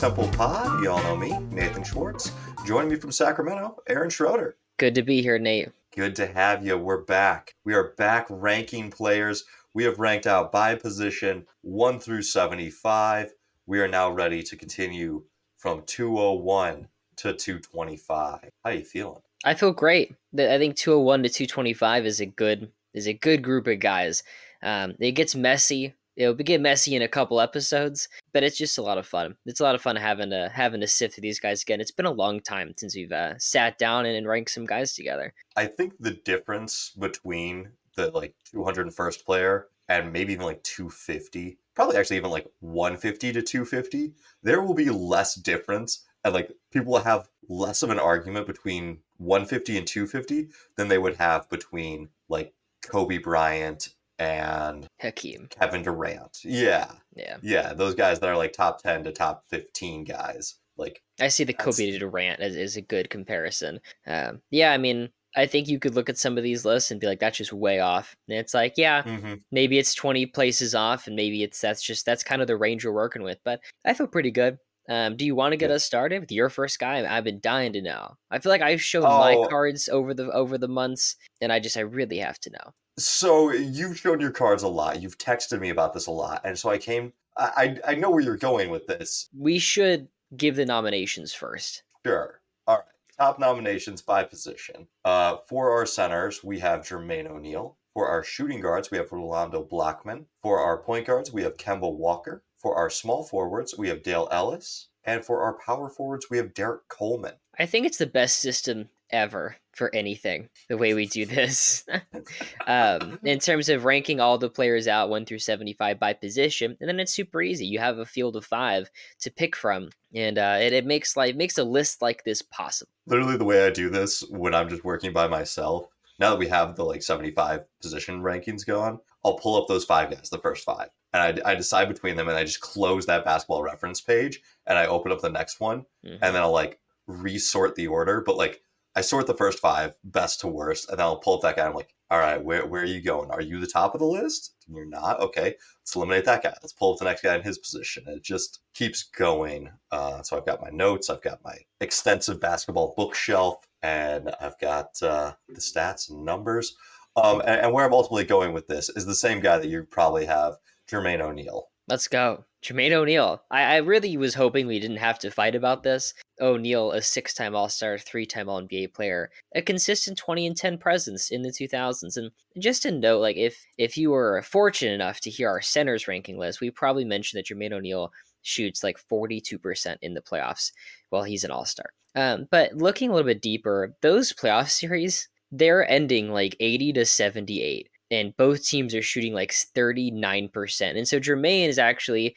Temple Pod. You all know me, Nathan Schwartz. Joining me from Sacramento, Aaron Schroeder. Good to be here, Nate. Good to have you. We're back. We are back ranking players. We have ranked out by position 1 through 75. We are now ready to continue from 201 to 225. How you feeling? I feel great. I think 201 to 225 is a good is a good group of guys. Um, it gets messy. It'll get messy in a couple episodes, but it's just a lot of fun. It's a lot of fun having to having to sift through these guys again. It's been a long time since we've uh, sat down and, and ranked some guys together. I think the difference between the like 201st player and maybe even like 250, probably actually even like 150 to 250, there will be less difference and like people will have less of an argument between 150 and 250 than they would have between like Kobe Bryant and Hakeem, Kevin Durant. Yeah. Yeah. Yeah. Those guys that are like top 10 to top 15 guys. Like, I see the Kobe to Durant as, as a good comparison. Um, yeah. I mean, I think you could look at some of these lists and be like, that's just way off. And it's like, yeah, mm-hmm. maybe it's 20 places off and maybe it's that's just that's kind of the range you're working with. But I feel pretty good. Um, do you want to get us started with your first guy? I've been dying to know. I feel like I've shown oh. my cards over the over the months, and I just I really have to know. So you've shown your cards a lot. You've texted me about this a lot, and so I came. I I know where you're going with this. We should give the nominations first. Sure. All right. Top nominations by position. Uh, for our centers, we have Jermaine O'Neal. For our shooting guards, we have Rolando Blackman. For our point guards, we have Kemba Walker. For our small forwards, we have Dale Ellis. And for our power forwards, we have Derrick Coleman. I think it's the best system ever for anything, the way we do this. um, in terms of ranking all the players out 1 through 75 by position, and then it's super easy. You have a field of five to pick from, and uh, it, it makes like makes a list like this possible. Literally, the way I do this when I'm just working by myself, now that we have the like 75 position rankings going, I'll pull up those five guys, the first five and I, I decide between them and I just close that basketball reference page and I open up the next one mm-hmm. and then I'll like resort the order. But like I sort the first five best to worst and then I'll pull up that guy. I'm like, all right, where, where are you going? Are you the top of the list? You're not? Okay, let's eliminate that guy. Let's pull up the next guy in his position. It just keeps going. Uh, so I've got my notes, I've got my extensive basketball bookshelf, and I've got uh, the stats and numbers. Um, and, and where I'm ultimately going with this is the same guy that you probably have Jermaine O'Neal. Let's go. Jermaine O'Neal. I, I really was hoping we didn't have to fight about this. O'Neal, a six time All Star, three time All NBA player, a consistent 20 and 10 presence in the 2000s. And just to note, like, if, if you were fortunate enough to hear our centers ranking list, we probably mentioned that Jermaine O'Neal shoots like 42% in the playoffs while he's an All Star. Um, but looking a little bit deeper, those playoff series, they're ending like 80 to 78 and both teams are shooting like 39%. And so Jermaine is actually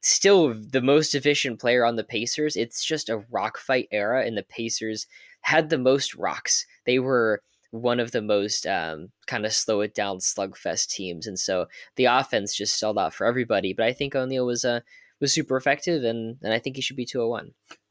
still the most efficient player on the Pacers. It's just a rock fight era, and the Pacers had the most rocks. They were one of the most um, kind of slow it down slugfest teams, and so the offense just sold out for everybody. But I think O'Neal was uh, was super effective, and and I think he should be two hundred oh one.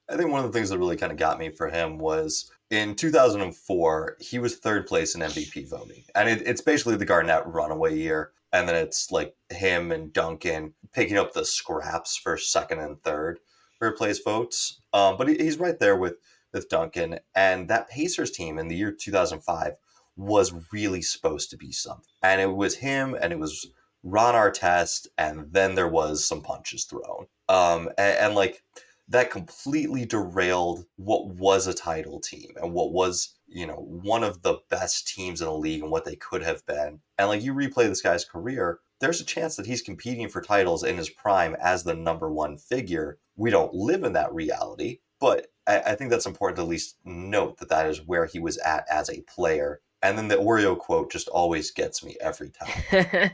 I think one of the things that really kind of got me for him was in 2004, he was third place in MVP voting. And it, it's basically the Garnett runaway year. And then it's like him and Duncan picking up the scraps for second and third for place votes. Um, but he, he's right there with, with Duncan. And that Pacers team in the year 2005 was really supposed to be something. And it was him and it was Ron Artest. And then there was some punches thrown. Um, and, and like, that completely derailed what was a title team and what was you know one of the best teams in the league and what they could have been. And like you replay this guy's career there's a chance that he's competing for titles in his prime as the number one figure. We don't live in that reality but I, I think that's important to at least note that that is where he was at as a player. And then the oreo quote just always gets me every time.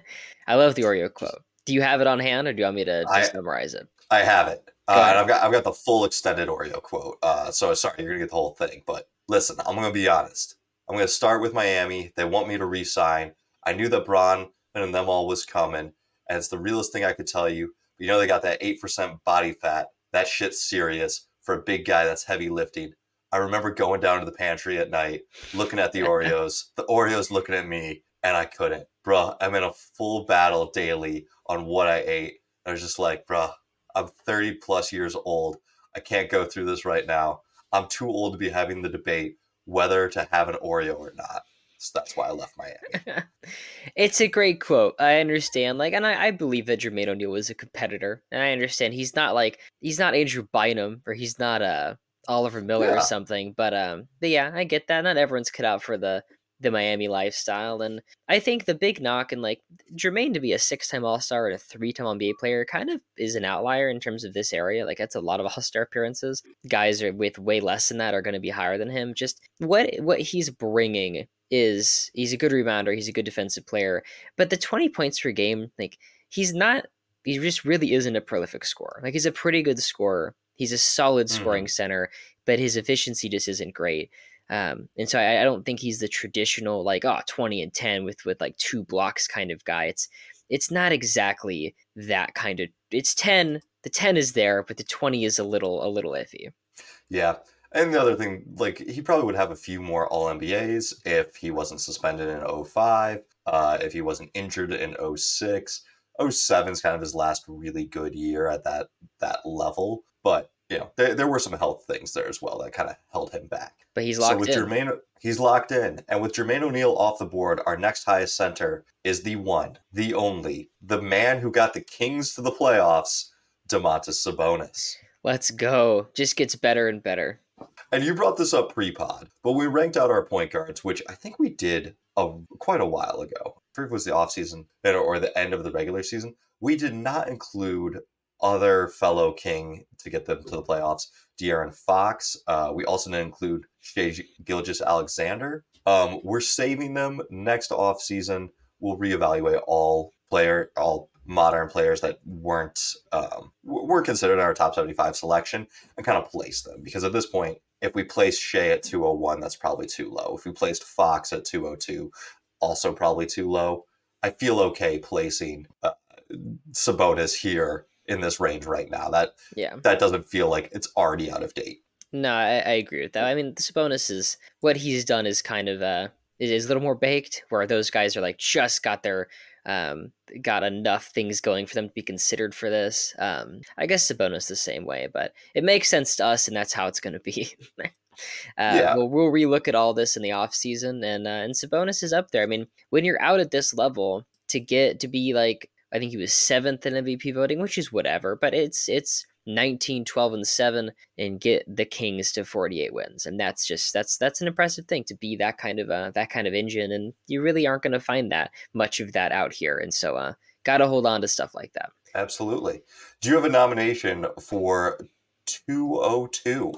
I love the oreo quote. Do you have it on hand or do you want me to just I, memorize it? I have it uh, and I've got I've got the full extended Oreo quote. Uh, so sorry, you're gonna get the whole thing. But listen, I'm gonna be honest. I'm gonna start with Miami. They want me to resign. I knew that Bron and them all was coming, and it's the realest thing I could tell you. But you know they got that eight percent body fat. That shit's serious for a big guy that's heavy lifting. I remember going down to the pantry at night, looking at the Oreos, the Oreos looking at me, and I couldn't. Bruh, I'm in a full battle daily on what I ate. I was just like, bruh, I'm 30 plus years old. I can't go through this right now. I'm too old to be having the debate whether to have an Oreo or not. So that's why I left Miami. it's a great quote. I understand. Like, and I, I believe that Jermaine O'Neal was a competitor. And I understand he's not like he's not Andrew Bynum or he's not uh Oliver Miller yeah. or something. But um but yeah, I get that. Not everyone's cut out for the the Miami lifestyle. And I think the big knock and like Jermaine to be a six time All Star and a three time NBA player kind of is an outlier in terms of this area. Like that's a lot of All Star appearances. Guys are with way less than that are going to be higher than him. Just what what he's bringing is he's a good rebounder. He's a good defensive player. But the twenty points per game, like he's not. He just really isn't a prolific scorer. Like he's a pretty good scorer. He's a solid scoring mm-hmm. center, but his efficiency just isn't great. Um, and so I, I, don't think he's the traditional like oh 20 and 10 with with like two blocks kind of guy. It's it's not exactly that kind of it's 10 the 10 is there but the 20 is a little a little iffy. Yeah. And the other thing, like he probably would have a few more All NBAs if he wasn't suspended in 05, uh, if he wasn't injured in 06. 07 is kind of his last really good year at that that level. But you know, there, there were some health things there as well that kind of held him back. But he's locked so with in. Jermaine, he's locked in. And with Jermaine O'Neal off the board, our next highest center is the one, the only, the man who got the Kings to the playoffs, Domantas Sabonis. Let's go. Just gets better and better. And you brought this up pre-pod, but we ranked out our point guards, which I think we did a, quite a while ago. I think it was the offseason or the end of the regular season. We did not include other fellow King to get them to the playoffs. De'Aaron Fox. Uh, we also didn't include Shai Gilgeous-Alexander. Um, we're saving them next off season. We'll reevaluate all player, all modern players that weren't um, were considered in our top 75 selection and kind of place them because at this point if we place Shai at 201 that's probably too low if we placed Fox at 202 also probably too low I feel okay placing uh, Sabonis here in this range right now. That yeah, that doesn't feel like it's already out of date. No, I, I agree with that. I mean, Sabonis is what he's done is kind of uh is a little more baked, where those guys are like just got their um got enough things going for them to be considered for this. Um, I guess Sabonis the same way, but it makes sense to us, and that's how it's going to be. uh, yeah. We'll, we'll relook at all this in the off season, and uh, and Sabonis is up there. I mean, when you're out at this level, to get to be like I think he was seventh in MVP voting, which is whatever, but it's it's 19, 12, and 7 and get the Kings to 48 wins. And that's just that's that's an impressive thing to be that kind of uh that kind of engine. And you really aren't gonna find that much of that out here. And so uh gotta hold on to stuff like that. Absolutely. Do you have a nomination for 202?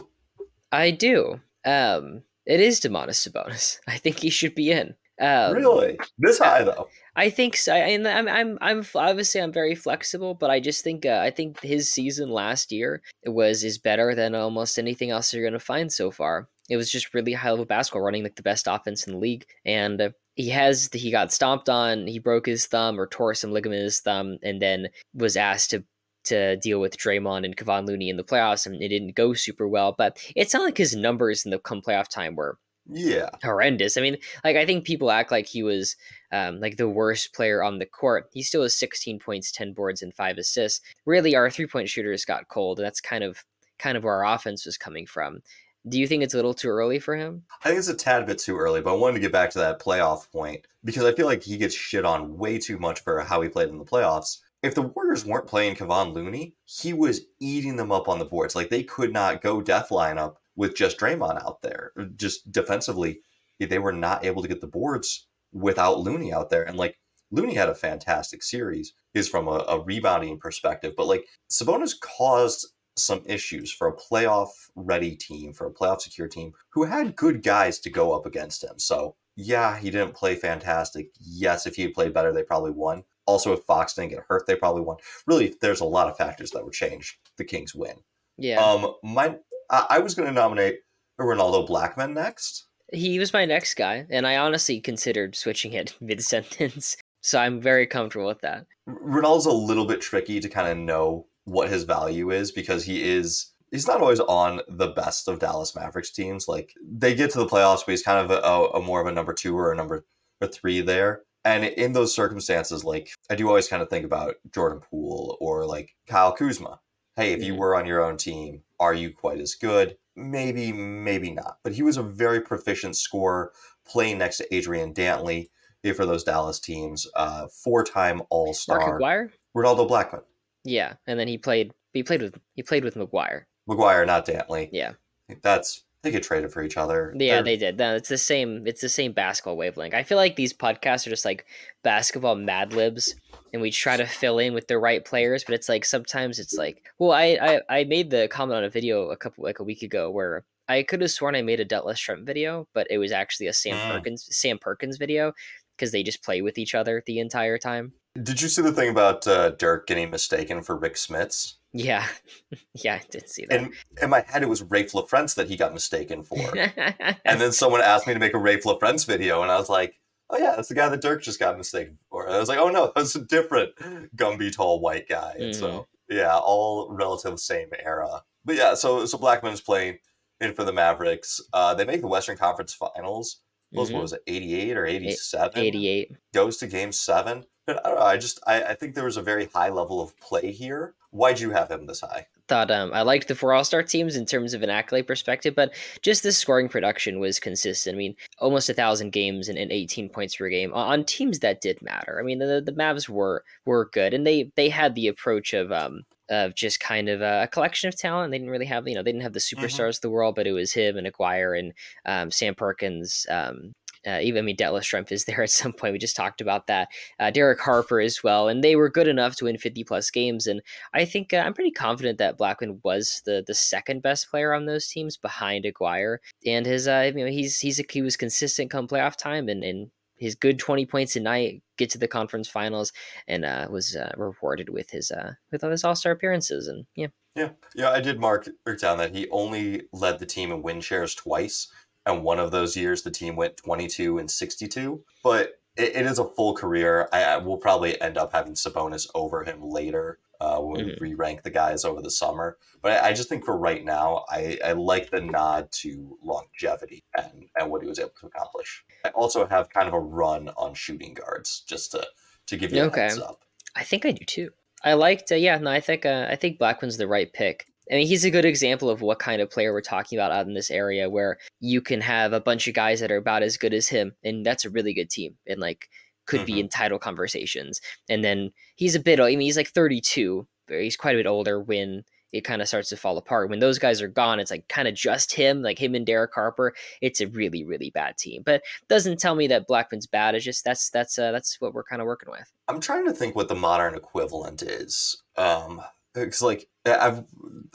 I do. Um it is Domantas Sabonis. I think he should be in. Um, really, this high though. I think so. And I'm, I'm, I'm obviously I'm very flexible, but I just think uh, I think his season last year was is better than almost anything else you're going to find so far. It was just really high level basketball, running like the best offense in the league, and uh, he has he got stomped on. He broke his thumb or tore some ligament in his thumb, and then was asked to to deal with Draymond and Kevon Looney in the playoffs, and it didn't go super well. But it's not like his numbers in the come playoff time were yeah. horrendous. I mean like i think people act like he was um, like the worst player on the court. He still has 16 points 10 boards and 5 assists. Really our three point shooters got cold and that's kind of kind of where our offense was coming from. Do you think it's a little too early for him? I think it's a tad bit too early but i wanted to get back to that playoff point because i feel like he gets shit on way too much for how he played in the playoffs. If the Warriors weren't playing Kevon Looney, he was eating them up on the boards. Like they could not go death lineup with just Draymond out there. Just defensively, they were not able to get the boards without Looney out there. And like Looney had a fantastic series, is from a, a rebounding perspective, but like Sabonis caused some issues for a playoff ready team, for a playoff secure team who had good guys to go up against him. So yeah, he didn't play fantastic. Yes, if he had played better, they probably won. Also, if Fox didn't get hurt, they probably won. Really, there's a lot of factors that would change the Kings' win. Yeah. Um, my I, I was going to nominate Ronaldo Blackman next. He was my next guy, and I honestly considered switching it mid sentence. So I'm very comfortable with that. Ronaldo's a little bit tricky to kind of know what his value is because he is he's not always on the best of Dallas Mavericks teams. Like they get to the playoffs, but he's kind of a, a more of a number two or a number three there. And in those circumstances, like I do always kind of think about Jordan Poole or like Kyle Kuzma hey, if you Mhm. were on your own team, are you quite as good? Maybe, maybe not. But he was a very proficient scorer playing next to Adrian Dantley for those Dallas teams. Uh, four-time All-Star Aguirre. Ronaldo Blackman. Yeah, and then he played. He played with. He played with Aguirre. Aguirre, not Dantley. Yeah, That's they get traded for each other. yeah, They're- they did. No, it's the same. It's the same basketball wavelength. I feel like these podcasts are just like basketball mad libs, and we try to fill in with the right players. But it's like sometimes it's like, well, I I, I made the comment on a video a couple like a week ago where I could have sworn I made a Detlef Schrempf video, but it was actually a Sam Mm. Perkins Sam Perkins video because they just play with each other the entire time. Did you see the thing about uh, Dirk getting mistaken for Rick Smits? Yeah, yeah, I did see that. And in my head, it was Raef LaFrentz that he got mistaken for. and then someone asked me to make a Raef LaFrentz video, and I was like, "Oh yeah, that's the guy that Dirk just got mistaken for." And I was like, "Oh no, that's a different Gumby tall white guy." And so yeah, all relative same era. But yeah, so so Blackman's playing in for the Mavericks. Uh, they make the Western Conference Finals. What was, Mhm. what was it, eighty eight or eighty seven? 88. Goes to Game Seven. But I don't know. I just I, I think there was a very high level of play here. Why'd you have him this high? thought um, I liked the four All Star teams in terms of an accolade perspective, but just the scoring production was consistent. I mean, almost a thousand games and, and 18 points per game on, on teams that did matter. I mean, the the Mavs were were good, and they they had the approach of um of just kind of a, a collection of talent. They didn't really have you know they didn't have the superstars of the world, but it was him and Aguirre and um, Sam Perkins. Um, uh, even I mean, Detlef Schrempf is there at some point. We just talked about that. Uh, Derek Harper as well, and they were good enough to win 50 plus games. And I think uh, I'm pretty confident that Blackman was the the second best player on those teams behind Aguirre, and his uh, you know he's he's he was consistent come playoff time, and and his good 20 points a night get to the conference finals, and uh, was uh, rewarded with his uh with all his All Star appearances, and yeah. Yeah, yeah, I did mark mark down that he only led the team in win shares twice, and one of those years the team went twenty two and sixty two. But it, it is a full career. I, I will probably end up having Sabonis over him later uh, when we re-rank the guys over the summer. But I, I just think for right now, I, I like the nod to longevity and, and what he was able to accomplish. I also have kind of a run on shooting guards, just to to give you a Okay. heads up. I think I do too. I liked, uh, yeah, no, I think uh, I think Blackman's the right pick. I mean, he's a good example of what kind of player we're talking about out in this area, where you can have a bunch of guys that are about as good as him, and that's a really good team, and like could be Mhm. in title conversations. And then he's a bit, I mean, he's like 32, but he's quite a bit older when it kind of starts to fall apart. When those guys are gone, it's like kind of just him, like him and Derek Harper. It's a really, really bad team, but doesn't tell me that Blackman's bad. It's just that's that's uh, that's what we're kind of working with. I'm trying to think what the modern equivalent is. Um, because like I've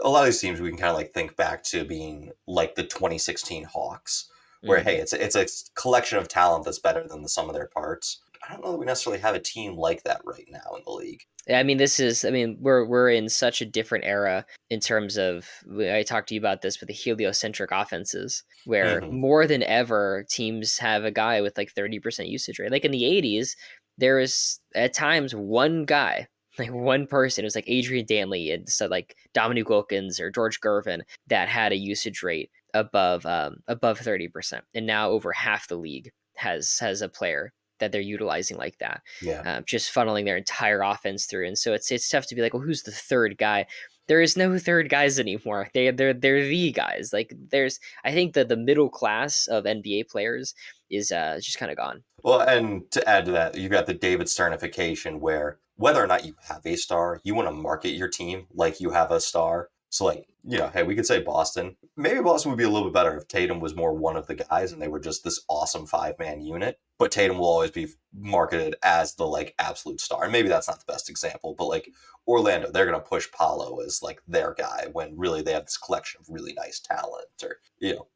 a lot of these teams we can kind of like think back to being like the 2016 Hawks, where Mhm. hey, it's it's a collection of talent that's better than the sum of their parts. I don't know that we necessarily have a team like that right now in the league. I mean, this is. I mean, we're we're in such a different era in terms of. I talked to you about this with the heliocentric offenses, where Mhm. more than ever teams have a guy with like thirty percent usage rate. Like in the '80s, there was at times one guy, like one person. It was like Adrian Dantley and so like Dominique Wilkins or George Gervin that had a usage rate above um, above thirty percent, and now over half the league has has a player that they're utilizing like that Yeah. uh, just funneling their entire offense through. And so it's it's tough to be like, well, who's the third guy? There is no third guys anymore. They they're they're the guys. Like there's I think that the middle class of NBA players is uh just kind of gone. Well, and to add to that, you've got the David Sternification, where whether or not you have a star, you want to market your team like you have a star. So, like, you know, hey, we could say Boston. Maybe Boston would be a little bit better if Tatum was more one of the guys and they were just this awesome five man unit. But Tatum will always be marketed as the like absolute star. And maybe that's not the best example, but like Orlando, they're going to push Paolo as like their guy when really they have this collection of really nice talent or, you know.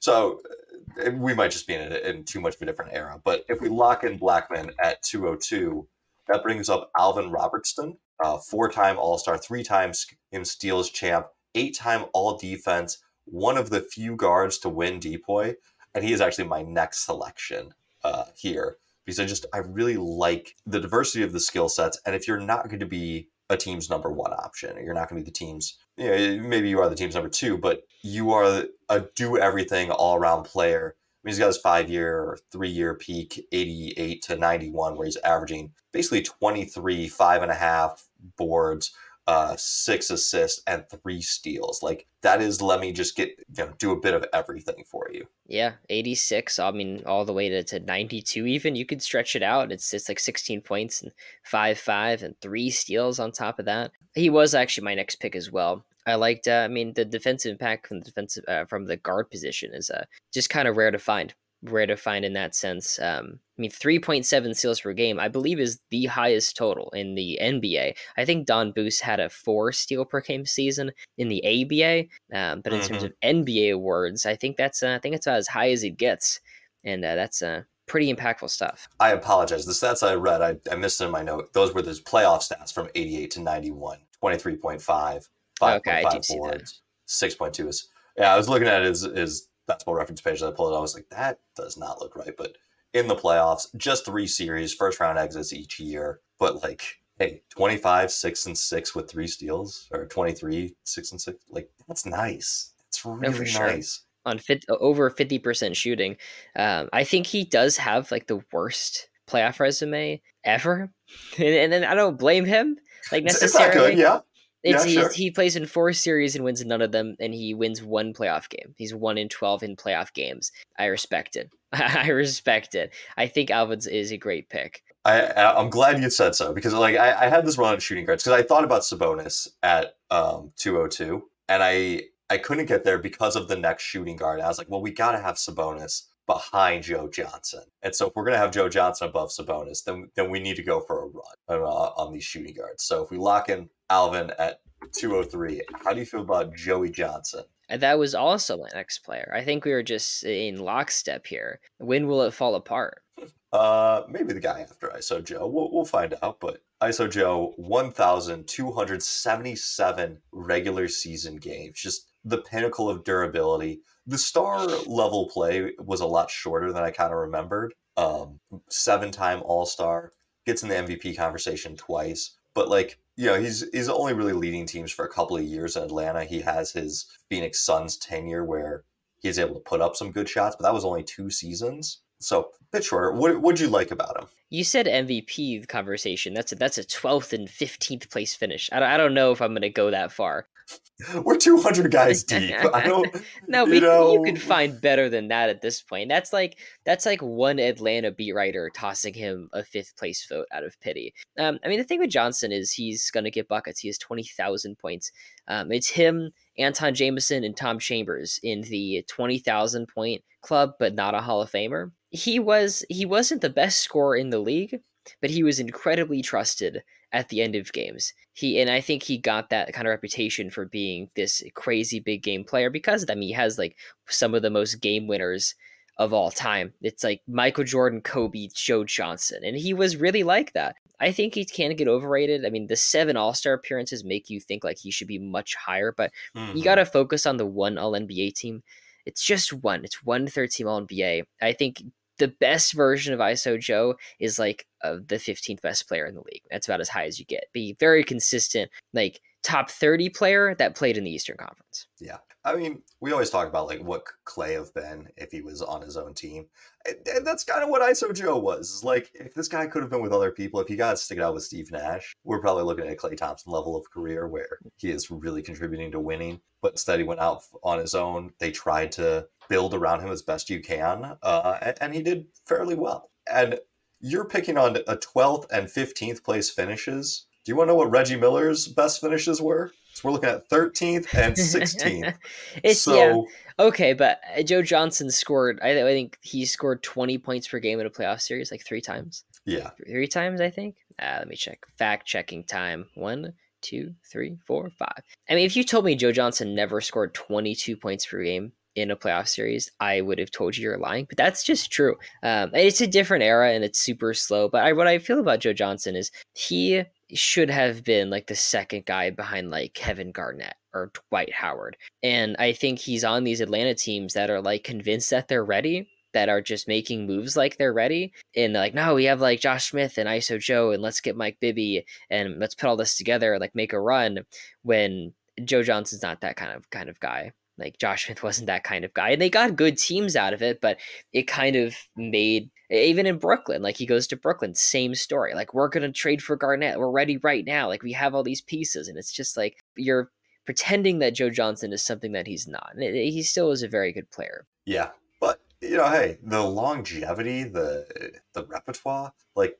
So uh, we might just be in, a, in too much of a different era. But if we lock in Blackman at 202, that brings up Alvin Robertson, uh, four-time All-Star, three-time him steals champ, eight-time All-Defense, one of the few guards to win DPOY, and he is actually my next selection uh, here because I just I really like the diversity of the skill sets, and if you're not going to be a team's number one option, you're not going to be the team's, you know, maybe you are the team's number two, but you are a do everything all around player. I mean, he's got his five year three year peak, 88 to 91, where he's averaging basically 23, five and a half boards, uh, six assists, and three steals. Like that is let me just get you know do a bit of everything for you. Yeah, 86. I mean, all the way to, to 92 even. You could stretch it out. It's it's like 16 points and 5 5 and 3 steals on top of that. He was actually my next pick as well. I liked. Uh, I mean, the defensive impact from the defensive uh, from the guard position is uh, just kind of rare to find. Rare to find in that sense. Um, I mean, three point seven steals per game, I believe, is the highest total in the NBA. I think Don Buse had a four steal per game season in the ABA, um, but in mm-hmm. terms of NBA awards, I think that's uh, I think it's about as high as it gets, and uh, that's uh, pretty impactful stuff. I apologize. The stats I read, I, I missed in my note. Those were those playoff stats from 88 to 91, 23.5, Five okay, point five boards, six point two is. Yeah, I was looking at his his basketball reference page that I pulled it. I was like, that does not look right. But in the playoffs, just three series, first round exits each year. But like, hey, 25, six and six with three steals, or 23, six and six. Like, that's nice. That's really sure. nice. On fit, over 50% shooting. Um, I think he does have like the worst playoff resume ever. and, and then I don't blame him. Like necessarily. It's not good, yeah. It's, yeah, sure. he plays in four series and wins none of them, and he wins one playoff game. He's one in twelve in playoff games. I respect it. I respect it. I think Alvin's is a great pick. I I'm glad you said so because like I, I had this run on shooting guards because I thought about Sabonis at um 202 and I I couldn't get there because of the next shooting guard. I was like, well, we got to have Sabonis behind Joe Johnson. And so if we're going to have Joe Johnson above Sabonis, then then we need to go for a run uh, on these shooting guards. So if we lock in Alvin at 203, how do you feel about Joey Johnson? And that was also my next player. I think we were just in lockstep here. When will it fall apart? Uh, maybe the guy after ISO Joe. We'll, we'll find out. But ISO Joe, 1,277 regular season games. Just the pinnacle of durability the star level play was a lot shorter than I kind of remembered. Um, seven time All Star, gets in the MVP conversation twice, but like you know he's he's only really leading teams for a couple of years in Atlanta. He has his Phoenix Suns tenure where he's able to put up some good shots, but that was only two seasons. So a bit shorter. What would you like about him? You said MVP conversation. That's a, that's a 12th and 15th place finish. I don't, I don't know if I'm going to go that far. We're 200 guys deep. I don't. no, you, know... you could find better than that at this point. That's like that's like one Atlanta beat writer tossing him a fifth place vote out of pity. Um, I mean, the thing with Johnson is he's going to get buckets. He has 20,000 points. Um, it's him, Antawn Jamison, and Tom Chambers in the 20,000 point club, but not a Hall of Famer. He was he wasn't the best scorer in the league, but he was incredibly trusted at the end of games. He and I think he got that kind of reputation for being this crazy big game player because I mean he has like some of the most game winners of all time. It's like Michael Jordan, Kobe, Joe Johnson, and he was really like that. I think he can get overrated. I mean, the seven All Star appearances make you think like he should be much higher, but mm-hmm. you got to focus on the one All NBA team. It's just one. It's one third team All NBA. I think the best version of ISO Joe is like uh, the 15th best player in the league. That's about as high as you get. Be very consistent, like top 30 player that played in the Eastern Conference. Yeah. I mean, we always talk about like what Klay have been if he was on his own team. And that's kind of what ISO Joe was. Like, if this guy could have been with other people, if he got stick it out with Steve Nash, we're probably looking at a Klay Thompson level of career where he is really contributing to winning. But instead, he went out on his own. They tried to build around him as best you can, uh, and, and he did fairly well. And you're picking on a 12th and 15th place finishes. Do you want to know what Reggie Miller's best finishes were? So we're looking at 13th and 16th. it's so, yeah. Okay, but uh, Joe Johnson scored. I, I, think he scored 20 points per game in a playoff series, like three times. Yeah, three, three times I think. Uh, let me check. Fact checking time. One, two, three, four, five. I mean, if you told me Joe Johnson never scored 22 points per game, in a playoff series, I would have told you you're lying. But that's just true. Um, it's a different era and it's super slow. But I, what I feel about Joe Johnson is he should have been like the second guy behind like Kevin Garnett or Dwight Howard. And I think he's on these Atlanta teams that are like convinced that they're ready that are just making moves like they're ready and like no we have like josh smith and iso joe and let's get mike bibby and let's put all this together like make a run when joe johnson's not that kind of kind of guy Like Josh Smith wasn't that kind of guy. And they got good teams out of it, but it kind of made even in Brooklyn, like he goes to Brooklyn, same story. Like we're gonna trade for Garnett. We're ready right now. Like we have all these pieces, and it's just like you're pretending that Joe Johnson is something that he's not. And eh, he still is a very good player. Yeah, but you know, hey, the longevity, the the repertoire, like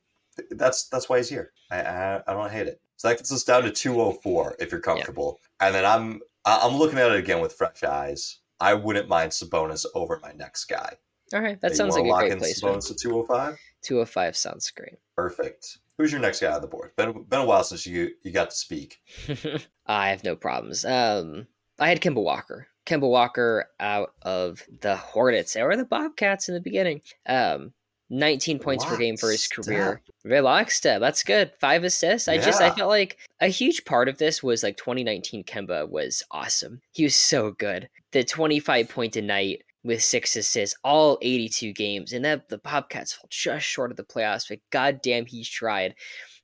that's that's why he's here. I I, I don't hate it. So that gets us down to 204 if you're comfortable. Yeah. And then I'm I'm looking at it again with fresh eyes. I wouldn't mind Sabonis over my next guy. All right, that sounds like a great placement. Sabonis at 205. 205 sounds great. Perfect. Who's your next guy on the board? Been been a while since you you got to speak. I have no problems. Um, I had Kemba Walker. Kemba Walker out of the Hornets or the Bobcats in the beginning. Um, 19 points per game for his career. Relax step. That's good. Five assists. I yeah. just I felt like a huge part of this was like 2019 Kemba was awesome. He was so good. The 25 point a night with six assists, all 82 games, and that the Bobcats fell just short of the playoffs. But goddamn, he tried.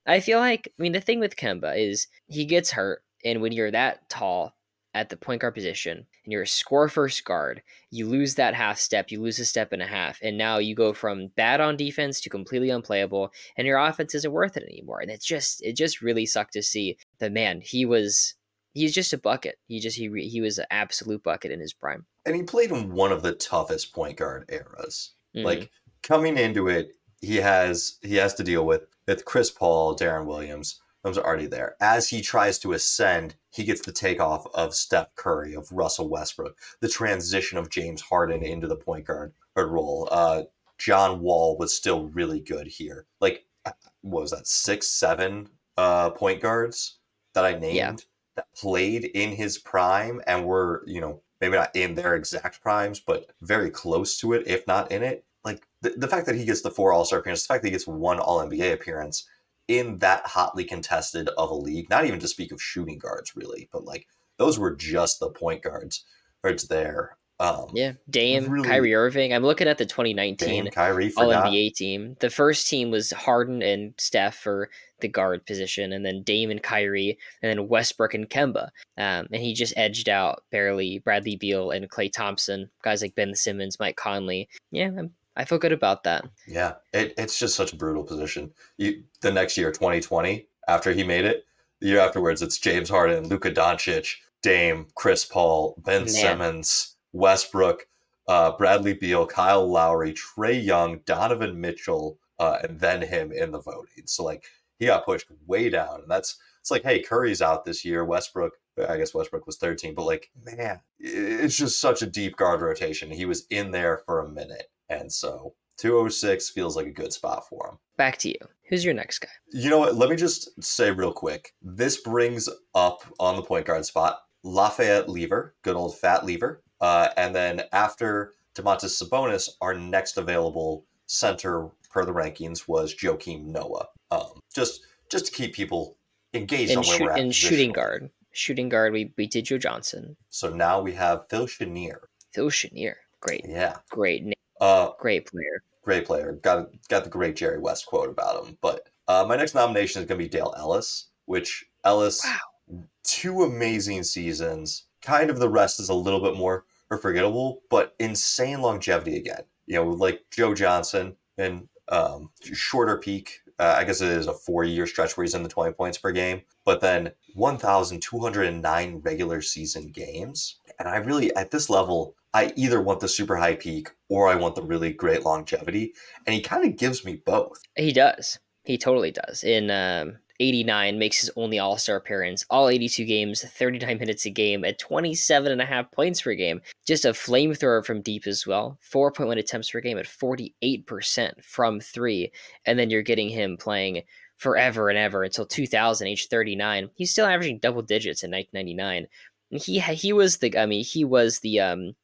I feel like I mean the thing with Kemba is he gets hurt, and when you're that tall at the point guard position and you're a score first guard, you lose that half step, you lose a step and a half, and now you go from bad on defense to completely unplayable, and your offense isn't worth it anymore. And it's just it just really sucked to see. The man, he was he's just a bucket. He just he he was an absolute bucket in his prime. And he played in one of the toughest point guard eras. Mm-hmm. Like coming into it, he has he has to deal with with Chris Paul, Deron Williams, those are already there. As he tries to ascend, he gets the takeoff of Steph Curry, of Russell Westbrook, the transition of James Harden into the point guard role. Uh, John Wall was still really good here. Like, uh, what was that, six, seven uh, point guards that I named yeah. that played in his prime and were, you know, maybe not in their exact primes, but very close to it, if not in it. Like, the, the fact that he gets the four All Star appearances, the fact that he gets one All NBA appearance in that hotly contested of a league, not even to speak of shooting guards really, but like those were just the point guards guards there. Um, yeah, Dame, really, Kyrie Irving. I'm looking at the 2019 Dame, Kyrie, All NBA team. The first team was Harden and Steph for the guard position, and then Dame and Kyrie, and then Westbrook and Kemba. Um, and he just edged out barely Bradley Beal and Klay Thompson, guys like Ben Simmons, Mike Conley. Yeah, I'm I feel good about that. Yeah, it, it's just such a brutal position. You, the next year, 2020, after he made it, the year afterwards, it's James Harden, Luka Doncic, Dame, Chris Paul, Ben Man. Simmons, Westbrook, uh, Bradley Beal, Kyle Lowry, Trae Young, Donovan Mitchell, uh, and then him in the voting. So like he got pushed way down, and that's it's like, hey, Curry's out this year. Westbrook, I guess Westbrook was 13, but like, man, it's just such a deep guard rotation. He was in there for a minute. And so 206 feels like a good spot for him. Back to you. Who's your next guy? You know what? Let me just say real quick. This brings up on the point guard spot Lafayette Lever, good old fat Lever. Uh, and then after Domantas Sabonis, our next available center per the rankings was Joakim Noah. Um, just just to keep people engaged in on where shoot, we're at. In shooting guard. Shooting guard, we, we did Joe Johnson. So now we have Phil Chenier. Phil Chenier. Great. Yeah. Great name. Uh, great player. Great player. Got got the great Jerry West quote about him. But uh, my next nomination is going to be Dale Ellis, which Ellis, wow. two amazing seasons. Kind of the rest is a little bit more forgettable, but insane longevity again. You know, like Joe Johnson and um, shorter peak. Uh, I guess it is a four year stretch where he's in the 20 points per game, but then 1,209 regular season games. And I really, at this level, I either want the super high peak or I want the really great longevity. And he kind of gives me both. He does. He totally does. In um, 89, makes his only All Star appearance, all 82 games, 39 minutes a game, at 27 and a half points per game. Just a flamethrower from deep as well. 4.1 attempts per game at 48% from three. And then you're getting him playing forever and ever until 2000, age 39. He's still averaging double digits in 1999. And he he was the I mean he was the um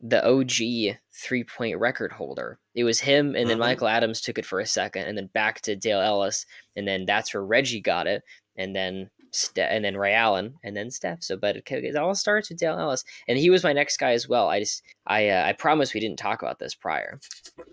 the OG three point record holder. It was him, and then mm-hmm. Michael Adams took it for a second, and then back to Dale Ellis, and then that's where Reggie got it, and then and then Ray Allen, and then Steph. So, but it, it, all starts with Dale Ellis, and he was my next guy as well. I just I uh, I promise we didn't talk about this prior.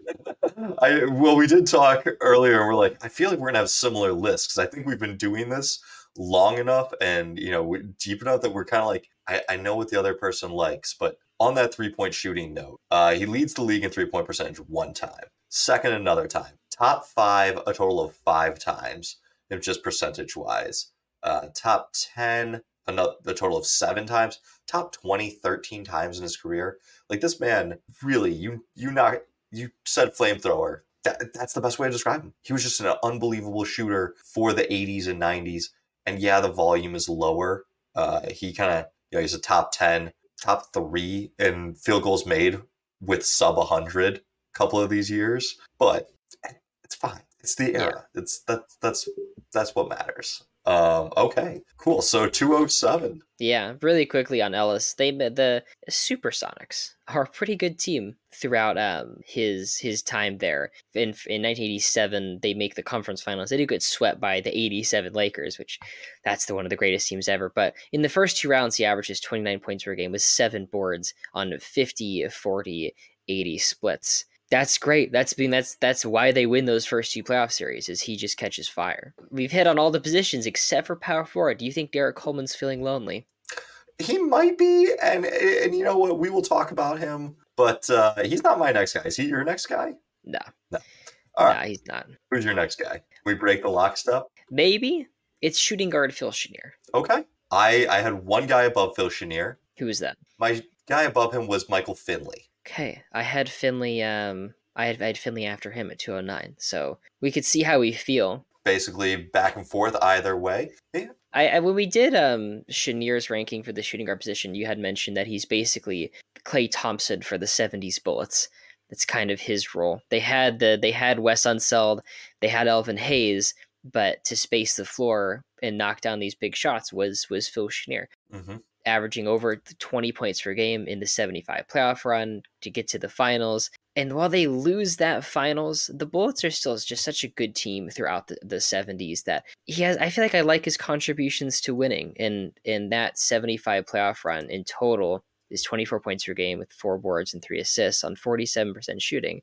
I well, we did talk earlier, and we're like, I feel like we're gonna have similar lists because I think we've been doing this long enough and you know deep enough that we're kind of like I, I know what the other person likes, but on that three point shooting note, uh, he leads the league in three point percentage one time, second another time, top five a total of five times, if just percentage wise, uh, top 10 another a total of seven times, top 20 13 times in his career. Like this man, really, you you not you said flamethrower. That, that's the best way to describe him. He was just an unbelievable shooter for the 80s and 90s. And yeah, the volume is lower. Uh, he kind of, you know, he's a top 10, top three in field goals made with sub 100 a couple of these years. But it's fine. It's the era. Yeah. It's that that's that's what matters. Um, okay, cool. So 207. Yeah, really quickly on Ellis, they the Supersonics are a pretty good team throughout um, his his time there. In in 1987, they make the conference finals. They do get swept by the 87 Lakers, which that's the one of the greatest teams ever. But in the first two rounds, he averages 29 points per game with seven boards on 50, 40, 80 splits that's great. That's been that's that's why they win those first two playoff series. Is he just catches fire? We've hit on all the positions except for power forward. Do you think Derrick Coleman's feeling lonely? He might be, and and you know what? We will talk about him, but uh, he's not my next guy. Is he your next guy? No, no. All right, nah, he's not. Who's your next guy? We break the lock step. Maybe it's shooting guard Phil Chenier. Okay, I I had one guy above Phil Chenier. Who is that? My guy above him was Michael Finley. Okay, I had Finley. Um, I had, I had Finley after him at 209. So we could see how we feel. Basically, back and forth either way. Yeah. I, I when we did um Chenier's ranking for the shooting guard position, you had mentioned that he's basically Klay Thompson for the 70s Bullets. That's kind of his role. They had the they had Wes Unseld, they had Elvin Hayes, but to space the floor and knock down these big shots was was Phil Chenier. Mm-hmm averaging over 20 points per game in the 75 playoff run to get to the finals. And while they lose that finals, the Bullets are still just such a good team throughout the, the 70s that he has I feel like I like his contributions to winning. in in that 75 playoff run in total is 24 points per game with four boards and three assists on 47% shooting.